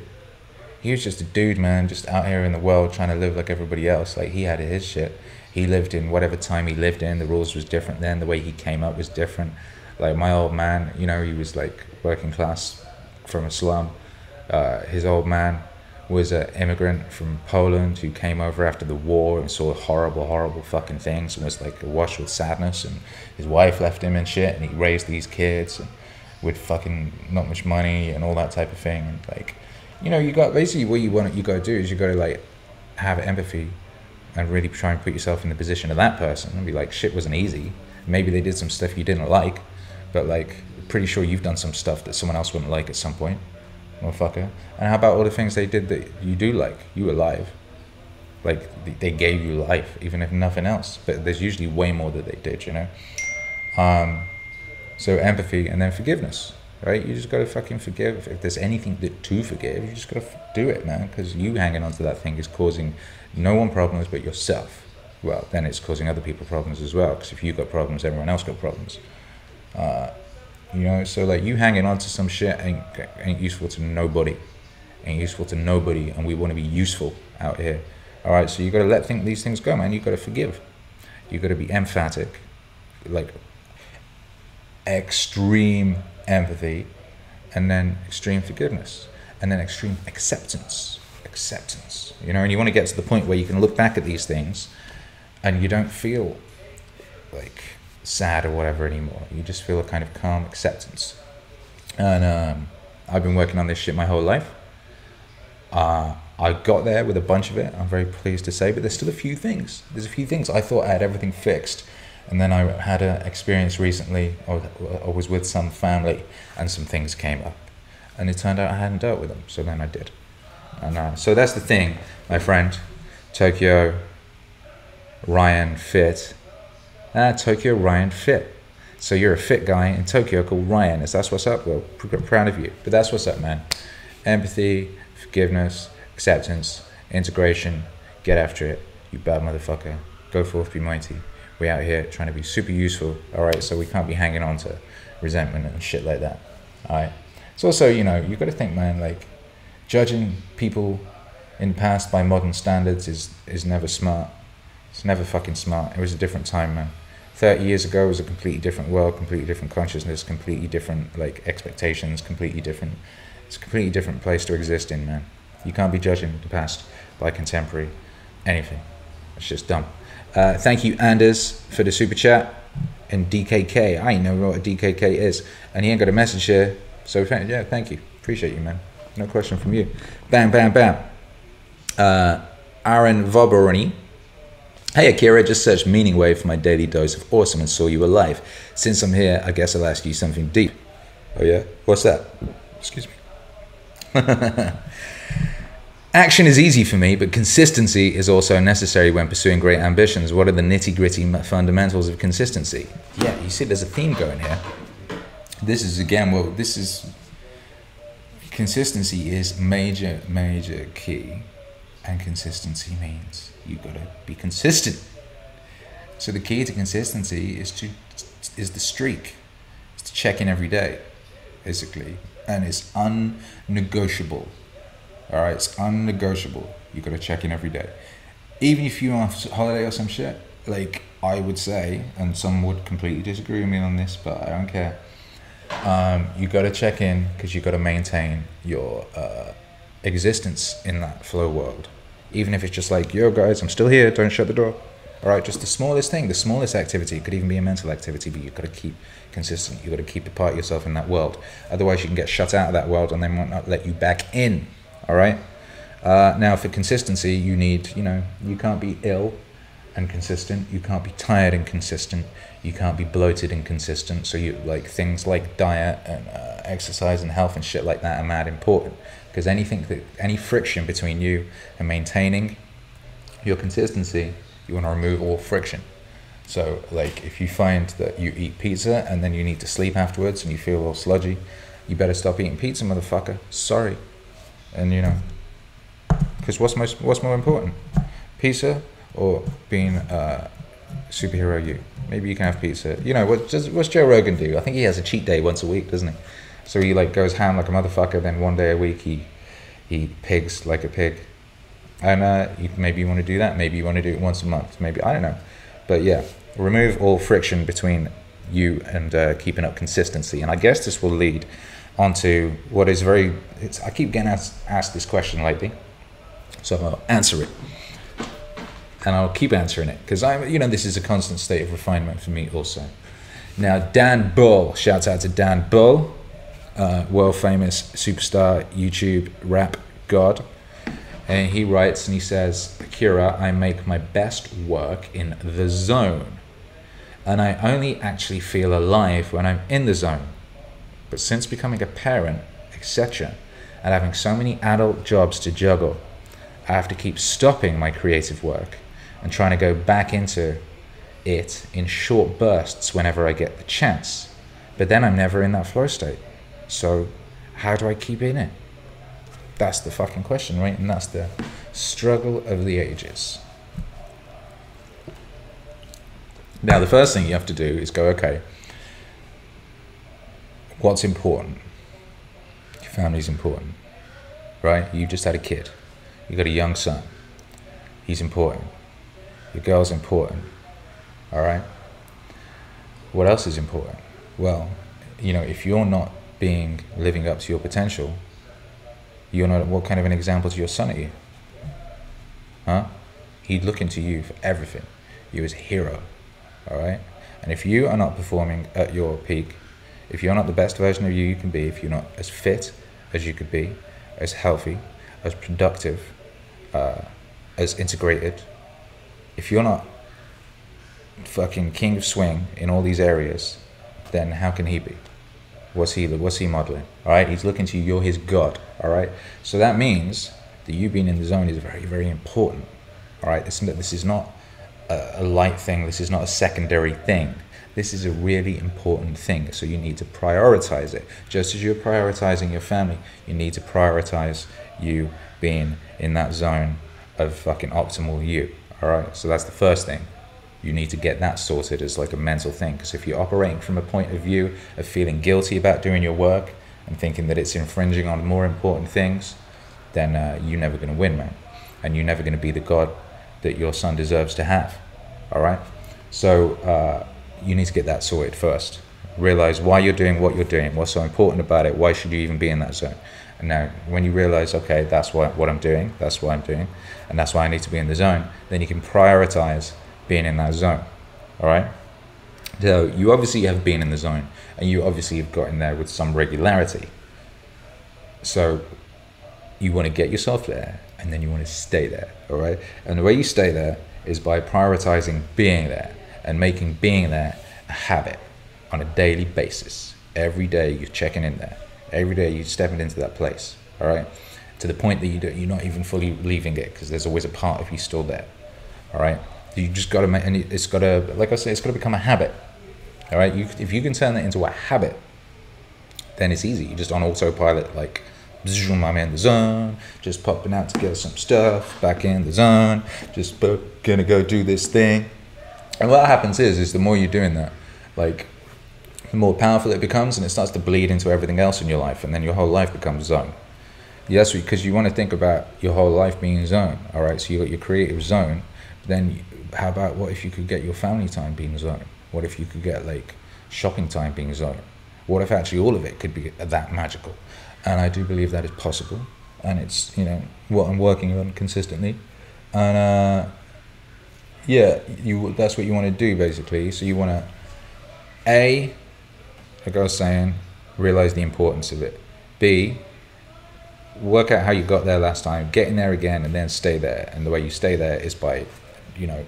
A: He was just a dude, man, just out here in the world trying to live like everybody else. Like he had his shit. He lived in whatever time he lived in. The rules was different then. The way he came up was different. Like my old man, you know, he was like working class from a slum. Uh, his old man was an immigrant from Poland who came over after the war and saw horrible, horrible fucking things and was like awash with sadness. And his wife left him and shit, and he raised these kids and with fucking not much money and all that type of thing. And like, you know, you got basically what you want, you got to do is you got to like have empathy and really try and put yourself in the position of that person and be like, shit wasn't easy. Maybe they did some stuff you didn't like, but like, pretty sure you've done some stuff that someone else wouldn't like at some point motherfucker. And how about all the things they did that you do like? You alive. Like they gave you life, even if nothing else. But there's usually way more that they did, you know. Um, so empathy and then forgiveness, right? You just gotta fucking forgive. If there's anything that to forgive, you just gotta do it, man. Because you hanging on to that thing is causing no one problems but yourself. Well, then it's causing other people problems as well. Because if you got problems, everyone else got problems. Uh, you know, so like you hanging on to some shit ain't ain't useful to nobody, ain't useful to nobody, and we want to be useful out here. All right, so you got to let think these things go, man. You got to forgive. You got to be emphatic, like extreme empathy, and then extreme forgiveness, and then extreme acceptance. Acceptance. You know, and you want to get to the point where you can look back at these things and you don't feel like sad or whatever anymore. You just feel a kind of calm acceptance. And um, I've been working on this shit my whole life. Uh, I got there with a bunch of it. I'm very pleased to say, but there's still a few things. There's a few things I thought I had everything fixed, and then I had an experience recently. I was, with some family, and some things came up, and it turned out I hadn't dealt with them. So then I did, and uh, so that's the thing, my friend. Tokyo, Ryan Fit. Ah, Tokyo Ryan Fit. So you're a fit guy in Tokyo called Ryan. Is that's what's up? Well, pr- proud of you. But that's what's up, man. Empathy, forgiveness, acceptance, integration. Get after it, you bad motherfucker. Go forth, be mighty. We out here trying to be super useful. All right, so we can't be hanging on to resentment and shit like that. All right. It's also, you know, you got to think, man. Like judging people in the past by modern standards is is never smart. It's never fucking smart. It was a different time, man. 30 years ago was a completely different world, completely different consciousness, completely different like expectations, completely different. It's a completely different place to exist in, man. You can't be judging the past by contemporary anything. It's just dumb. Uh, thank you, Anders, for the super chat. And DKK, I know what a DKK is, and he ain't got a message here. So yeah, thank you, appreciate you, man. No question from you. Bam, bam, bam. Uh, Aaron Voboroni. Hey Akira, just searched Meaning Wave for my daily dose of awesome and saw you alive. Since I'm here, I guess I'll ask you something deep. Oh yeah? What's that? Excuse me. Action is easy for me, but consistency is also necessary when pursuing great ambitions. What are the nitty gritty fundamentals of consistency? Yeah, you see, there's a theme going here. This is again, well, this is consistency is major, major key, and consistency means you've gotta be consistent. So the key to consistency is to is the streak, is to check in every day, basically, and it's unnegotiable. All right, it's unnegotiable. You got to check in every day, even if you're on holiday or some shit. Like I would say, and some would completely disagree with me on this, but I don't care. Um, you got to check in because you got to maintain your uh, existence in that flow world, even if it's just like, yo guys, I'm still here. Don't shut the door. All right, just the smallest thing, the smallest activity. It could even be a mental activity, but you've got to keep consistent. You've got to keep a part of yourself in that world. Otherwise, you can get shut out of that world, and they might not let you back in all right. Uh, now, for consistency, you need, you know, you can't be ill and consistent. You can't be tired and consistent. You can't be bloated and consistent. So you like things like diet and uh, exercise and health and shit like that are mad important because anything that any friction between you and maintaining your consistency, you want to remove all friction. So like if you find that you eat pizza and then you need to sleep afterwards and you feel all sludgy, you better stop eating pizza, motherfucker. Sorry and you know, because what's most what's more important, pizza or being a superhero you? Maybe you can have pizza. You know, what does what's Joe Rogan do? I think he has a cheat day once a week, doesn't he? So he like goes ham like a motherfucker. Then one day a week he he pigs like a pig. And uh, you, maybe you want to do that. Maybe you want to do it once a month. Maybe I don't know. But yeah, remove all friction between you and uh, keeping up consistency. And I guess this will lead onto what is very. It's, I keep getting asked, asked this question lately, so I'll answer it, and I'll keep answering it because I'm. you know, this is a constant state of refinement for me also. Now, Dan Bull, shouts out to Dan Bull, uh, world famous superstar YouTube rap god. And he writes and he says, Akira, I make my best work in the zone. And I only actually feel alive when I'm in the zone. But since becoming a parent, etc., and having so many adult jobs to juggle, I have to keep stopping my creative work and trying to go back into it in short bursts whenever I get the chance. But then I'm never in that flow state. So, how do I keep in it? That's the fucking question, right? And that's the struggle of the ages. Now, the first thing you have to do is go, okay, what's important? Your family's important, right? You just had a kid. You got a young son. He's important. Your girl's important. All right. What else is important? Well, you know, if you're not being living up to your potential, you're not. What kind of an example to your son are you? Huh? He'd look into you for everything. you as a hero. All right. And if you are not performing at your peak, if you're not the best version of you you can be, if you're not as fit as you could be, as healthy, as productive, uh, as integrated, if you're not fucking king of swing in all these areas, then how can he be? What's he? What's he modeling? All right, he's looking to you. You're his god. All right. So that means that you being in the zone is very, very important. All right. This, this is not a, a light thing. This is not a secondary thing. This is a really important thing. So you need to prioritize it. Just as you're prioritizing your family, you need to prioritize you being in that zone of fucking optimal you. All right. So that's the first thing you need to get that sorted as like a mental thing. Because if you're operating from a point of view of feeling guilty about doing your work and thinking that it's infringing on more important things, then uh, you're never going to win, man. And you're never going to be the God that your son deserves to have. All right? So uh, you need to get that sorted first. Realize why you're doing what you're doing, what's so important about it, why should you even be in that zone. And now, when you realize, okay, that's what, what I'm doing, that's what I'm doing, and that's why I need to be in the zone, then you can prioritize being in that zone. All right. So you obviously have been in the zone, and you obviously have got in there with some regularity. So you want to get yourself there, and then you want to stay there. All right. And the way you stay there is by prioritizing being there and making being there a habit on a daily basis. Every day you're checking in there. Every day you're stepping into that place. All right. To the point that you you're not even fully leaving it because there's always a part of you still there. All right. You just got to make, and it's got to, like I say, it's got to become a habit. All right. You, if you can turn that into a habit, then it's easy. You're just on autopilot, like, I'm in the zone, just popping out to get some stuff, back in the zone, just gonna go do this thing. And what happens is, is the more you're doing that, like, the more powerful it becomes, and it starts to bleed into everything else in your life, and then your whole life becomes zone. Yes, because you want to think about your whole life being zone. All right, so you got your creative zone. Then how about what if you could get your family time being zone? What if you could get like shopping time being zone? What if actually all of it could be that magical? And I do believe that is possible, and it's you know what I'm working on consistently, and uh, yeah, you that's what you want to do basically. So you want to a, like I was saying, realize the importance of it. B, work out how you got there last time, get in there again, and then stay there. And the way you stay there is by, you know,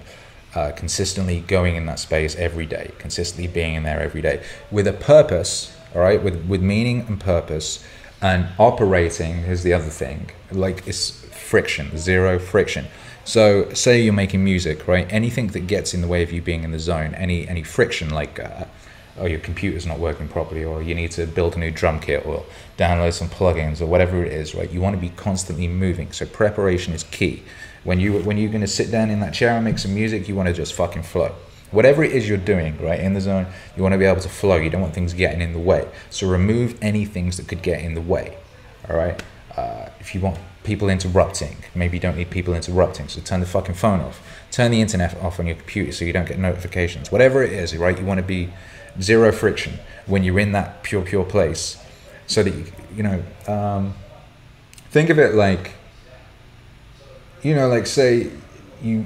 A: uh, consistently going in that space every day, consistently being in there every day with a purpose. All right, with with meaning and purpose, and operating is the other thing. Like it's friction, zero friction. So say you're making music, right? Anything that gets in the way of you being in the zone, any any friction like. Uh, or your computer's not working properly, or you need to build a new drum kit, or download some plugins, or whatever it is, right? You want to be constantly moving. So preparation is key. When you when you're going to sit down in that chair and make some music, you want to just fucking flow. Whatever it is you're doing, right, in the zone, you want to be able to flow. You don't want things getting in the way. So remove any things that could get in the way. All right. Uh, if you want people interrupting, maybe you don't need people interrupting. So turn the fucking phone off. Turn the internet off on your computer so you don't get notifications. Whatever it is, right? You want to be zero friction when you're in that pure pure place so that you, you know um, think of it like you know like say you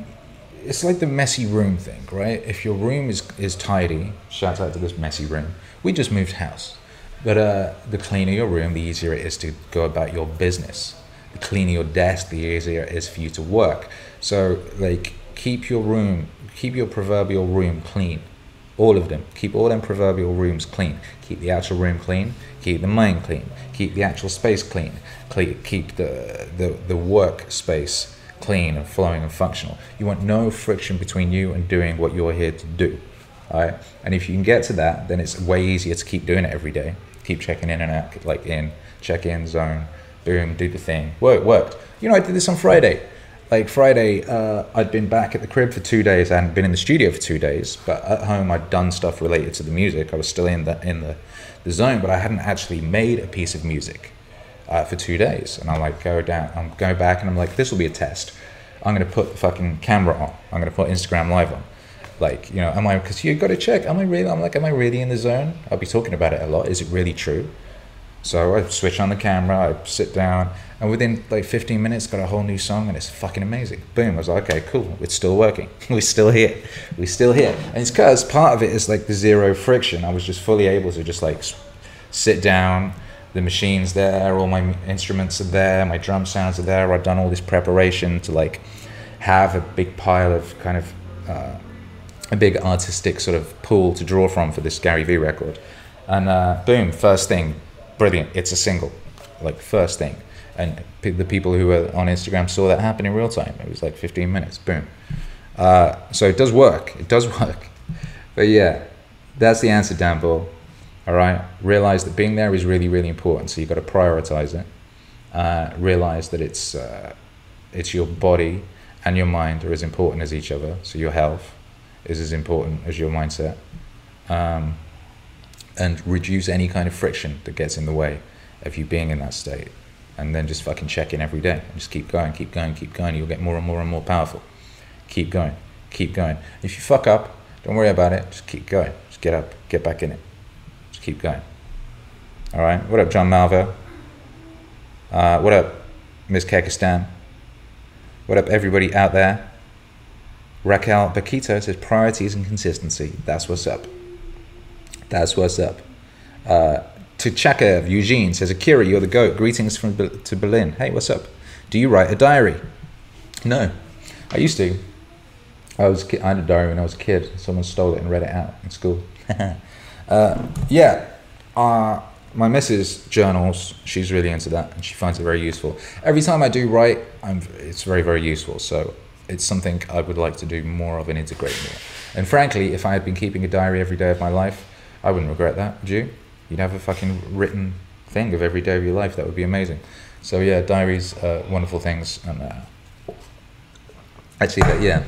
A: it's like the messy room thing right if your room is is tidy shout out to this messy room we just moved house but uh, the cleaner your room the easier it is to go about your business the cleaner your desk the easier it is for you to work so like keep your room keep your proverbial room clean all of them. Keep all them proverbial rooms clean. Keep the actual room clean. Keep the mind clean. Keep the actual space clean. Keep the, the, the work space clean and flowing and functional. You want no friction between you and doing what you're here to do. All right? And if you can get to that, then it's way easier to keep doing it every day. Keep checking in and out, like in, check in, zone, boom, do the thing. Work, worked. You know, I did this on Friday like Friday, uh, I'd been back at the crib for two days. I hadn't been in the studio for two days, but at home I'd done stuff related to the music. I was still in the in the, the zone, but I hadn't actually made a piece of music uh, for two days. And I'm like, go down. I'm going back, and I'm like, this will be a test. I'm gonna put the fucking camera on. I'm gonna put Instagram live on. Like, you know, am I? Because you got to check. Am I really? I'm like, am I really in the zone? I'll be talking about it a lot. Is it really true? So I switch on the camera, I sit down, and within like 15 minutes, got a whole new song, and it's fucking amazing. Boom! I was like, okay, cool, it's still working. We're still here. We're still here. And it's because part of it is like the zero friction. I was just fully able to just like sit down. The machine's there, all my instruments are there, my drum sounds are there. I've done all this preparation to like have a big pile of kind of uh, a big artistic sort of pool to draw from for this Gary Vee record. And uh, boom, first thing, brilliant. It's a single, like first thing. And the people who were on Instagram saw that happen in real time. It was like 15 minutes, boom. Uh, so it does work. It does work. But yeah, that's the answer, Dan. All right. Realize that being there is really, really important. So you've got to prioritize it. Uh, realize that it's uh, it's your body and your mind are as important as each other. So your health is as important as your mindset. Um, and reduce any kind of friction that gets in the way of you being in that state. And then just fucking check in every day. And just keep going, keep going, keep going. You'll get more and more and more powerful. Keep going, keep going. If you fuck up, don't worry about it. Just keep going. Just get up, get back in it. Just keep going. All right. What up, John Malvo? Uh, what up, Miss Kekistan? What up, everybody out there? Raquel Bakito says priorities and consistency. That's what's up. That's what's up. Uh, to Chakav, Eugene says, Akira, you're the goat. Greetings from to Berlin. Hey, what's up? Do you write a diary? No, I used to. I was I had a diary when I was a kid. Someone stole it and read it out in school. uh, yeah, uh, my missus journals. She's really into that, and she finds it very useful. Every time I do write, I'm, it's very very useful. So it's something I would like to do more of and integrate more. And frankly, if I had been keeping a diary every day of my life, I wouldn't regret that. Would you? You'd have a fucking written thing of every day of your life. That would be amazing. So yeah, diaries, uh, wonderful things, and uh, actually, yeah.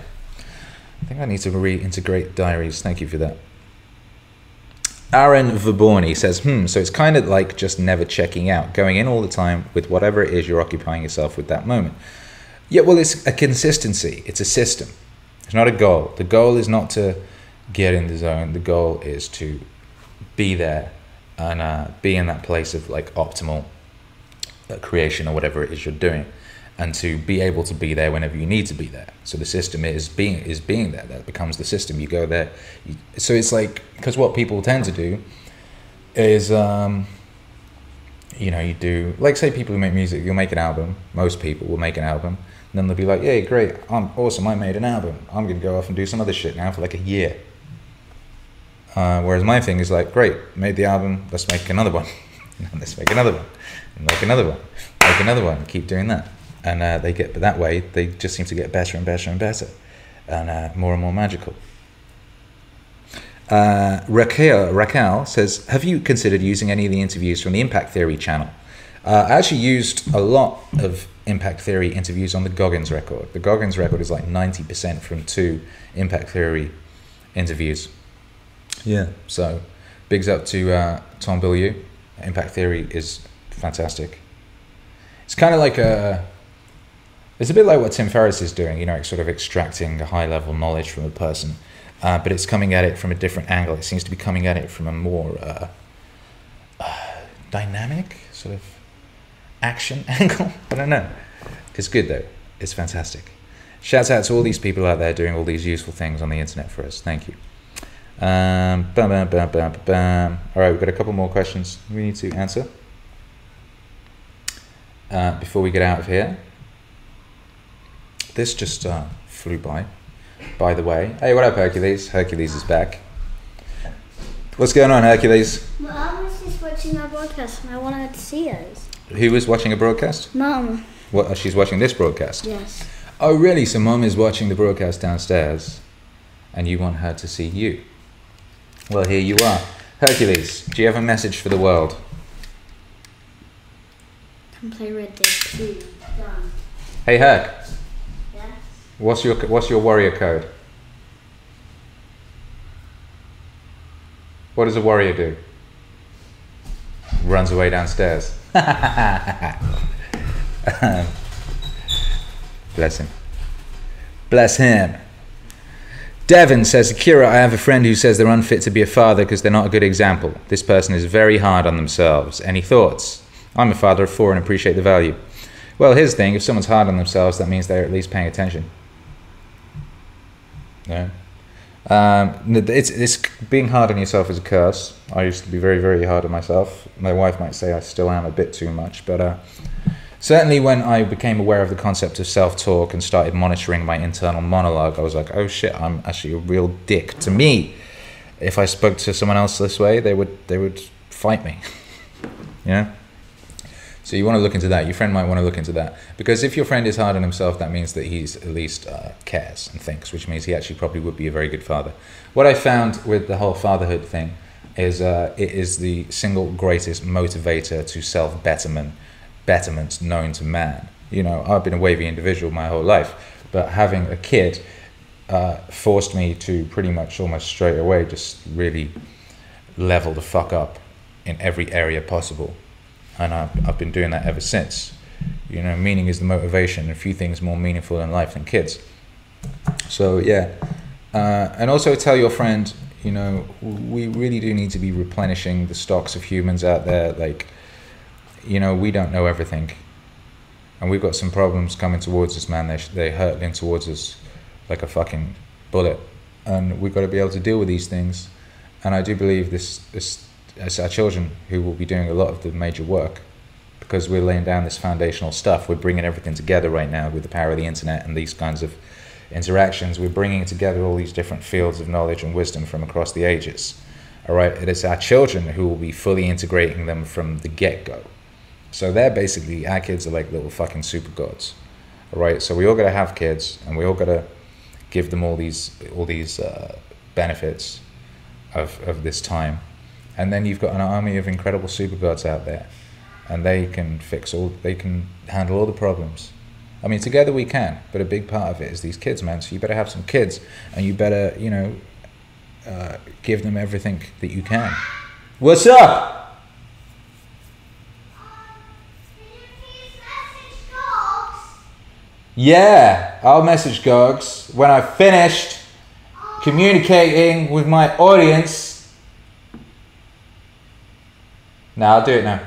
A: I think I need to reintegrate diaries. Thank you for that. Aaron Vaborny says, hmm, so it's kind of like just never checking out, going in all the time with whatever it is you're occupying yourself with that moment. Yeah, well, it's a consistency, it's a system. It's not a goal. The goal is not to get in the zone, the goal is to be there and uh, be in that place of like optimal uh, creation or whatever it is you're doing and to be able to be there whenever you need to be there. So the system is being is being there. That becomes the system. You go there you, so it's like because what people tend to do is um you know you do like say people who make music you'll make an album. Most people will make an album. And then they'll be like yeah great i'm awesome i made an album. I'm to go off and do some other shit now for like a year uh, whereas my thing is like great made the album let's make another one. Let's make another one. Make another one. Make another one. Keep doing that. And uh, they get but that way they just seem to get better and better and better. And uh, more and more magical. Uh, Raquel, Raquel says have you considered using any of the interviews from the impact theory channel? Uh, i actually used a lot of impact theory interviews on the goggins record. The goggins record is like 90% from two impact theory interviews yeah so bigs up to uh, tom Bilyeu. impact theory is fantastic it's kind of like a it's a bit like what Tim Ferriss is doing, you know, sort of extracting a high level knowledge from a person, uh, but it's coming at it from a different angle. It seems to be coming at it from a more uh, uh, dynamic sort of action angle. I don't know. It's good though. It's fantastic. Shouts out to all these people out there doing all these useful things on the internet for us. Thank you. Um, bam, bam, bam, bam, bam. All right, we've got a couple more questions we need to answer uh, before we get out of here. This just uh, flew by. By the way, hey, what up, Hercules? Hercules is back. What's going on, Hercules?
B: Mom was just watching our broadcast and I wanted to see us.
A: Who was watching a broadcast?
B: Mom.
A: What? uh, She's watching this broadcast.
B: Yes.
A: Oh, really? So, mom is watching the broadcast downstairs, and you want her to see you. Well, here you are, Hercules. Do you have a message for the world?
B: Come play Red Dead 2. Done.
A: Hey, Herc.
B: Yes.
A: What's your What's your warrior code? What does a warrior do? Runs away downstairs. Bless him. Bless him. Devon says, Akira, I have a friend who says they're unfit to be a father because they're not a good example. This person is very hard on themselves. Any thoughts? I'm a father of four and appreciate the value. Well, here's the thing if someone's hard on themselves, that means they're at least paying attention. No. Um, it's, it's being hard on yourself is a curse. I used to be very, very hard on myself. My wife might say I still am a bit too much, but uh, certainly when I became aware of the concept of self talk and started monitoring my internal monologue, I was like, oh shit, I'm actually a real dick to me. If I spoke to someone else this way, they would they would fight me. you know? So you want to look into that. Your friend might want to look into that because if your friend is hard on himself, that means that he's at least uh, cares and thinks, which means he actually probably would be a very good father. What I found with the whole fatherhood thing is uh, it is the single greatest motivator to self betterment, betterment known to man. You know, I've been a wavy individual my whole life, but having a kid uh, forced me to pretty much almost straight away just really level the fuck up in every area possible and I've, I've been doing that ever since. You know, meaning is the motivation. A few things more meaningful in life than kids. So yeah, uh, and also tell your friend, you know, we really do need to be replenishing the stocks of humans out there. Like, you know, we don't know everything, and we've got some problems coming towards us, man. They they're hurtling towards us like a fucking bullet, and we've got to be able to deal with these things. And I do believe this this as our children who will be doing a lot of the major work because we're laying down this foundational stuff. We're bringing everything together right now with the power of the internet and these kinds of interactions. We're bringing together all these different fields of knowledge and wisdom from across the ages. All right, it is our children who will be fully integrating them from the get go. So they're basically our kids are like little fucking super gods. Right, so we all got to have kids, and we all got to give them all these all these uh, benefits of of this time and then you've got an army of incredible super gods out there, and they can fix all, they can handle all the problems. I mean, together we can, but a big part of it is these kids, man. So you better have some kids, and you better, you know, uh, give them everything that you can. What's up? Yeah, I'll message Gogs when I've finished communicating with my audience Now I'll do it now.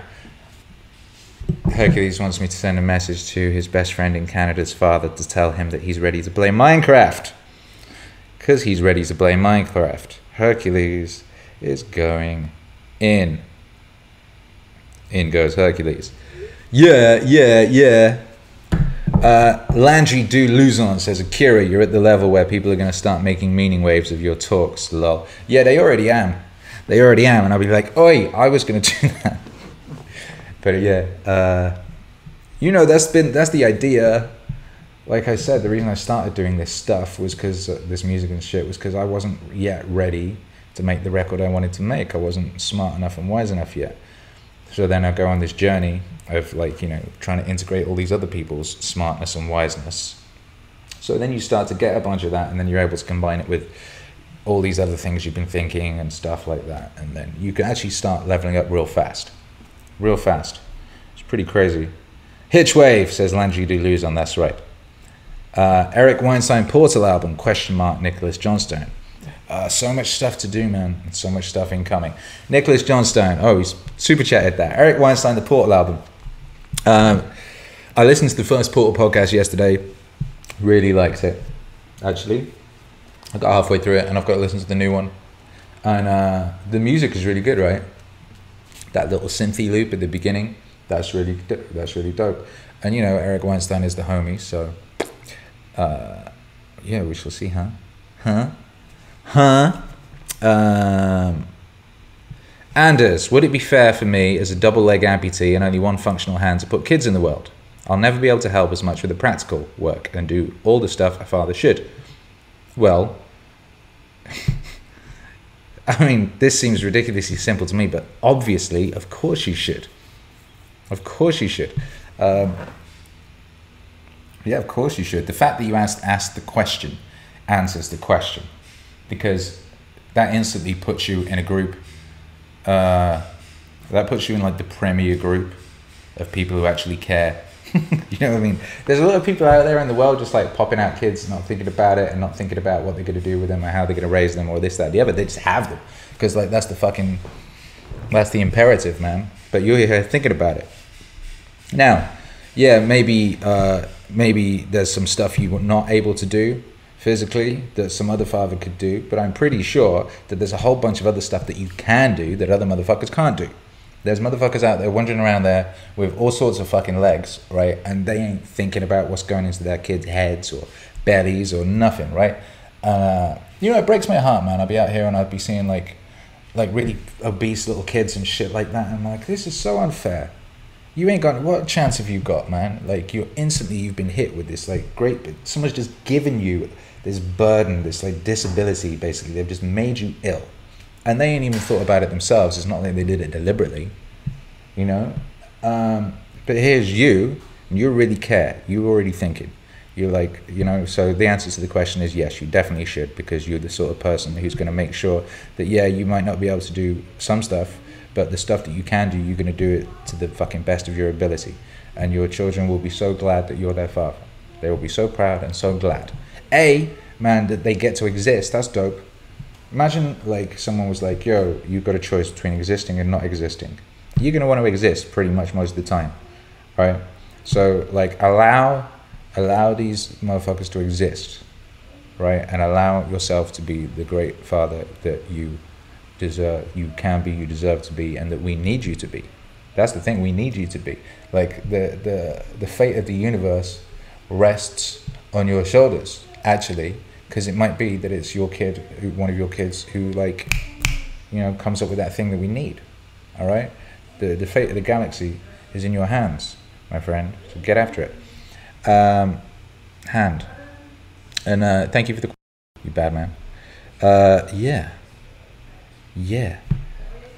A: Hercules wants me to send a message to his best friend in Canada's father to tell him that he's ready to play Minecraft. Because he's ready to play Minecraft. Hercules is going in. In goes Hercules. Yeah, yeah, yeah. Uh, Landry Du Luzon says, Akira, you're at the level where people are going to start making meaning waves of your talks, lol. Yeah, they already am. They already am, and I'll be like, "Oi, I was going to do that." but yeah, uh, you know, that's been that's the idea. Like I said, the reason I started doing this stuff was because uh, this music and shit was because I wasn't yet ready to make the record I wanted to make. I wasn't smart enough and wise enough yet. So then I go on this journey of like you know trying to integrate all these other people's smartness and wiseness. So then you start to get a bunch of that, and then you're able to combine it with all these other things you've been thinking and stuff like that. And then you can actually start leveling up real fast. Real fast. It's pretty crazy. Hitchwave, says Landry on that's right. Uh, Eric Weinstein Portal album, question mark, Nicholas Johnstone. Uh, so much stuff to do, man. so much stuff incoming. Nicholas Johnstone, oh, he's super chatted that. Eric Weinstein, the Portal album. Um, I listened to the first Portal podcast yesterday. Really liked it, actually. I got halfway through it and I've got to listen to the new one. And uh, the music is really good, right? That little synthy loop at the beginning, that's really that's really dope. And you know, Eric Weinstein is the homie, so uh, yeah, we shall see, huh? Huh? Huh? Um, Anders, would it be fair for me as a double leg amputee and only one functional hand to put kids in the world? I'll never be able to help as much with the practical work and do all the stuff a father should. Well, I mean, this seems ridiculously simple to me, but obviously, of course you should. Of course you should. Um, yeah, of course you should. The fact that you asked asked the question answers the question, because that instantly puts you in a group. Uh, that puts you in like the premier group of people who actually care you know what I mean? There's a lot of people out there in the world just like popping out kids, not thinking about it and not thinking about what they're going to do with them or how they're going to raise them or this, that, the other. They just have them because like that's the fucking, that's the imperative, man. But you're here thinking about it. Now, yeah, maybe uh, maybe there's some stuff you were not able to do physically that some other father could do, but I'm pretty sure that there's a whole bunch of other stuff that you can do that other motherfuckers can't do. There's motherfuckers out there wandering around there with all sorts of fucking legs, right? And they ain't thinking about what's going into their kids' heads or bellies or nothing, right? Uh, you know, it breaks my heart, man. I'd be out here and I'd be seeing like, like really obese little kids and shit like that. And I'm like, this is so unfair. You ain't got what chance have you got, man? Like you're instantly you've been hit with this like great, but someone's just given you this burden, this like disability. Basically, they've just made you ill and they ain't even thought about it themselves. It's not like they did it deliberately, you know. Um, but here's you, and you really care. You're already thinking. You're like, you know. So the answer to the question is yes, you definitely should because you're the sort of person who's going to make sure that yeah, you might not be able to do some stuff, but the stuff that you can do, you're going to do it to the fucking best of your ability, and your children will be so glad that you're their father. They will be so proud and so glad. A man that they get to exist. That's dope imagine like someone was like, yo, you've got a choice between existing and not existing. You're gonna want to exist pretty much most of the time, right? So like allow allow these motherfuckers to exist, right? And allow yourself to be the great father that you deserve, you can be, you deserve to be, and that we need you to be. That's the thing, we need you to be. Like the the the fate of the universe rests on your shoulders, actually because it might be that it's your kid, one of your kids, who like, you know, comes up with that thing that we need. All right, the the fate of the galaxy is in your hands, my friend. So get after it. Um, hand. And uh, thank you for the you bad man. Uh, yeah. Yeah.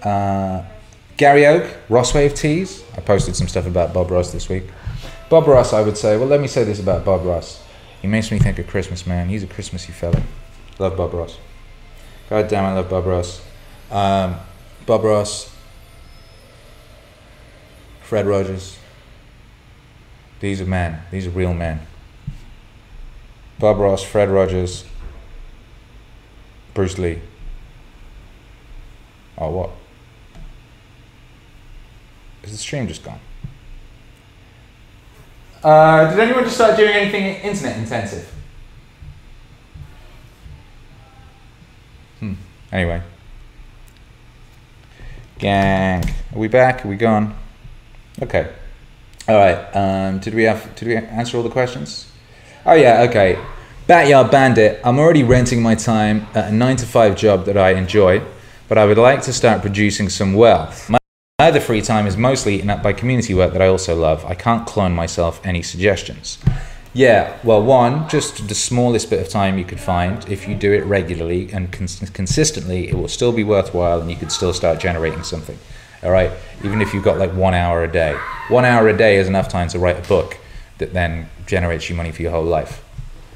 A: Uh, Gary Oak, Ross Wave Tees. I posted some stuff about Bob Ross this week. Bob Ross, I would say. Well, let me say this about Bob Ross. He makes me think of Christmas, man. He's a Christmassy fella. Love Bob Ross. God damn, I love Bob Ross. Um, Bob Ross, Fred Rogers. These are men. These are real men. Bob Ross, Fred Rogers, Bruce Lee. Oh, what? Is the stream just gone? Uh, did anyone just start doing anything internet intensive? Hmm. Anyway. Gang. Are we back? Are we gone? Okay. All right. Um, did we have? Did we answer all the questions? Oh yeah. Okay. Backyard Bandit. I'm already renting my time at a nine to five job that I enjoy, but I would like to start producing some wealth. My my other free time is mostly up by community work that I also love. I can't clone myself any suggestions. Yeah, well, one, just the smallest bit of time you could find. If you do it regularly and cons- consistently, it will still be worthwhile and you could still start generating something. All right, even if you've got like one hour a day. One hour a day is enough time to write a book that then generates you money for your whole life.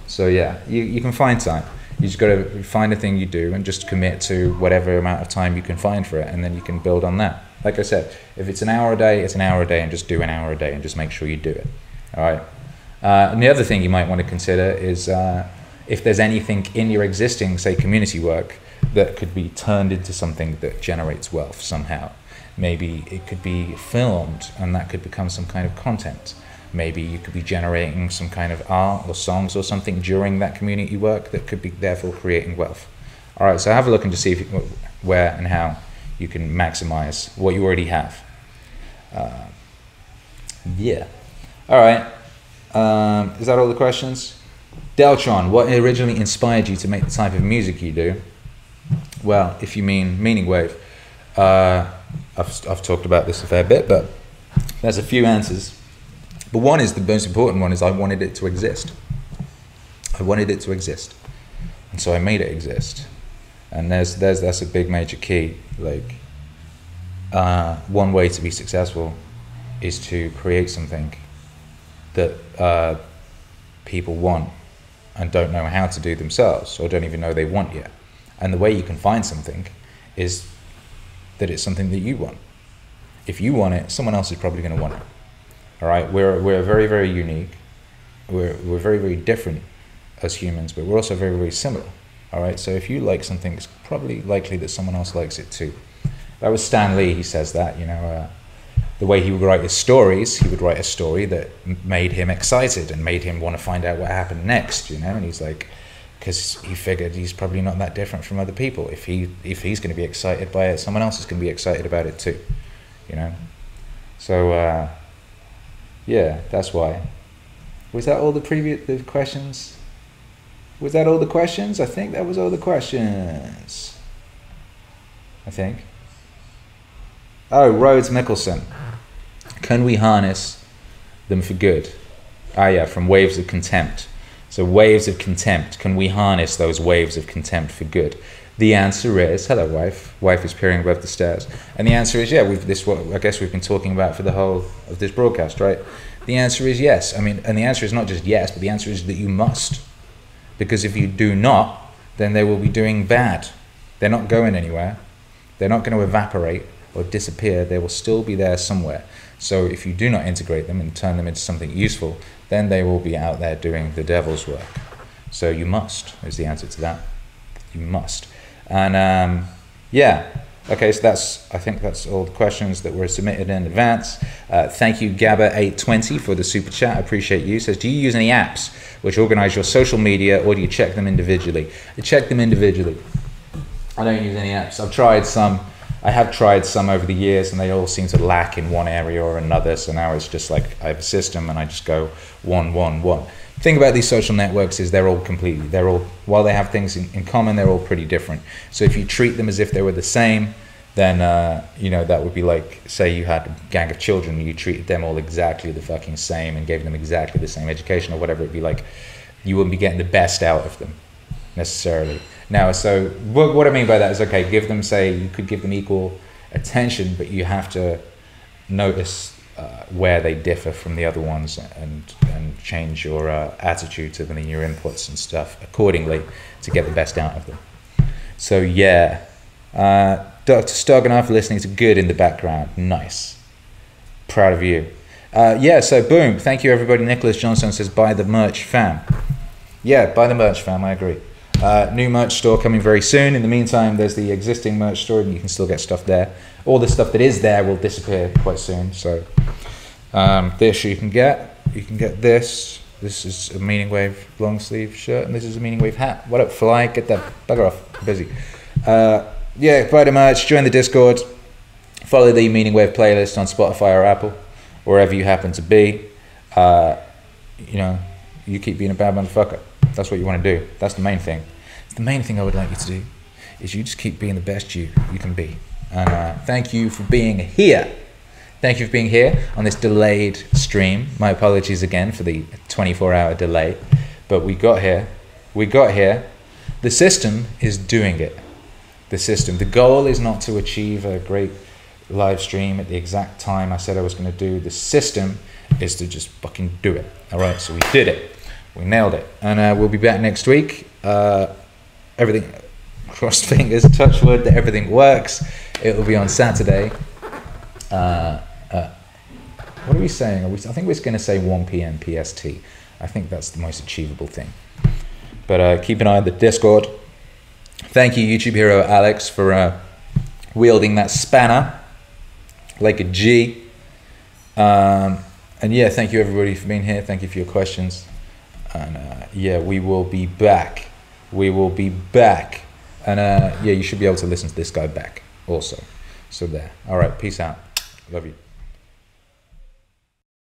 A: So, yeah, you, you can find time. You just got to find a thing you do and just commit to whatever amount of time you can find for it, and then you can build on that. Like I said, if it's an hour a day, it's an hour a day, and just do an hour a day, and just make sure you do it. All right. Uh, and the other thing you might want to consider is uh, if there's anything in your existing, say, community work that could be turned into something that generates wealth somehow. Maybe it could be filmed, and that could become some kind of content. Maybe you could be generating some kind of art or songs or something during that community work that could be therefore creating wealth. All right, so have a look and just see if, where and how you can maximize what you already have. Uh, yeah. All right. Um, is that all the questions? Deltron, what originally inspired you to make the type of music you do? Well, if you mean Meaning Wave, uh, I've, I've talked about this a fair bit, but there's a few answers. But one is the most important one is I wanted it to exist. I wanted it to exist. And so I made it exist and there's there's that's a big major key. Like uh, one way to be successful is to create something that uh, people want and don't know how to do themselves or don't even know they want yet. And the way you can find something is that it's something that you want. If you want it, someone else is probably going to want it. All right, we're we're very very unique. We're we're very very different as humans, but we're also very very similar. All right, so if you like something, it's probably likely that someone else likes it too. That was Stan Lee. He says that you know. Uh, the way he would write his stories, he would write a story that made him excited and made him want to find out what happened next, you know. And he's like, because he figured he's probably not that different from other people. If he if he's going to be excited by it, someone else is going to be excited about it too, you know. So uh, yeah, that's why. Was that all the previous the questions? Was that all the questions? I think that was all the questions. I think. Oh, Rhodes Mickelson. Can we harness them for good? Ah, yeah, from waves of contempt. So, waves of contempt. Can we harness those waves of contempt for good? The answer is hello, wife. Wife is peering above the stairs, and the answer is yeah. We've this what I guess we've been talking about for the whole of this broadcast, right? The answer is yes. I mean, and the answer is not just yes, but the answer is that you must, because if you do not, then they will be doing bad. They're not going anywhere. They're not going to evaporate or disappear. They will still be there somewhere. So if you do not integrate them and turn them into something useful, then they will be out there doing the devil's work. So you must is the answer to that. You must. And um, yeah, okay. So that's I think that's all the questions that were submitted in advance. Uh, thank you, Gabba820, for the super chat. I appreciate you. Says, do you use any apps which organize your social media, or do you check them individually? I check them individually. I don't use any apps. I've tried some. I have tried some over the years, and they all seem to lack in one area or another. So now it's just like I have a system, and I just go one, one, one. Thing about these social networks is they're all completely. They're all while they have things in, in common, they're all pretty different. So if you treat them as if they were the same, then uh, you know that would be like say you had a gang of children, and you treated them all exactly the fucking same and gave them exactly the same education or whatever it'd be like. You wouldn't be getting the best out of them necessarily. Now, so what, what I mean by that is okay, give them, say, you could give them equal attention, but you have to notice uh, where they differ from the other ones and, and change your uh, attitude to them and your inputs and stuff accordingly to get the best out of them. So, yeah. Uh, Dr. Stroganoff listening to good in the background. Nice. Proud of you. Uh, yeah, so boom. Thank you, everybody. Nicholas Johnson says, buy the merch, fam. Yeah, buy the merch, fam. I agree. Uh, new merch store coming very soon. In the meantime, there's the existing merch store, and you can still get stuff there. All the stuff that is there will disappear quite soon. So, um, this you can get. You can get this. This is a Meaning Wave long sleeve shirt, and this is a Meaning Wave hat. What up, Fly? Get that bugger off. Busy. Uh, yeah, buy the merch. Join the Discord. Follow the Meaning Wave playlist on Spotify or Apple, wherever you happen to be. Uh, you know, you keep being a bad motherfucker. That's what you want to do. That's the main thing. The main thing I would like you to do is you just keep being the best you you can be. And uh, thank you for being here. Thank you for being here on this delayed stream. My apologies again for the 24 hour delay, but we got here. We got here. The system is doing it. The system. The goal is not to achieve a great live stream at the exact time I said I was going to do. The system is to just fucking do it. All right, so we did it. We nailed it. And uh, we'll be back next week. Uh, everything, crossed fingers, touch wood that everything works. It will be on Saturday. Uh, uh, what are we saying? Are we, I think we're going to say 1 p.m. PST. I think that's the most achievable thing. But uh, keep an eye on the Discord. Thank you, YouTube hero Alex, for uh, wielding that spanner like a G. Um, and yeah, thank you everybody for being here. Thank you for your questions. And uh, yeah, we will be back. We will be back. And uh, yeah, you should be able to listen to this guy back also. So there. All right, peace out. Love you.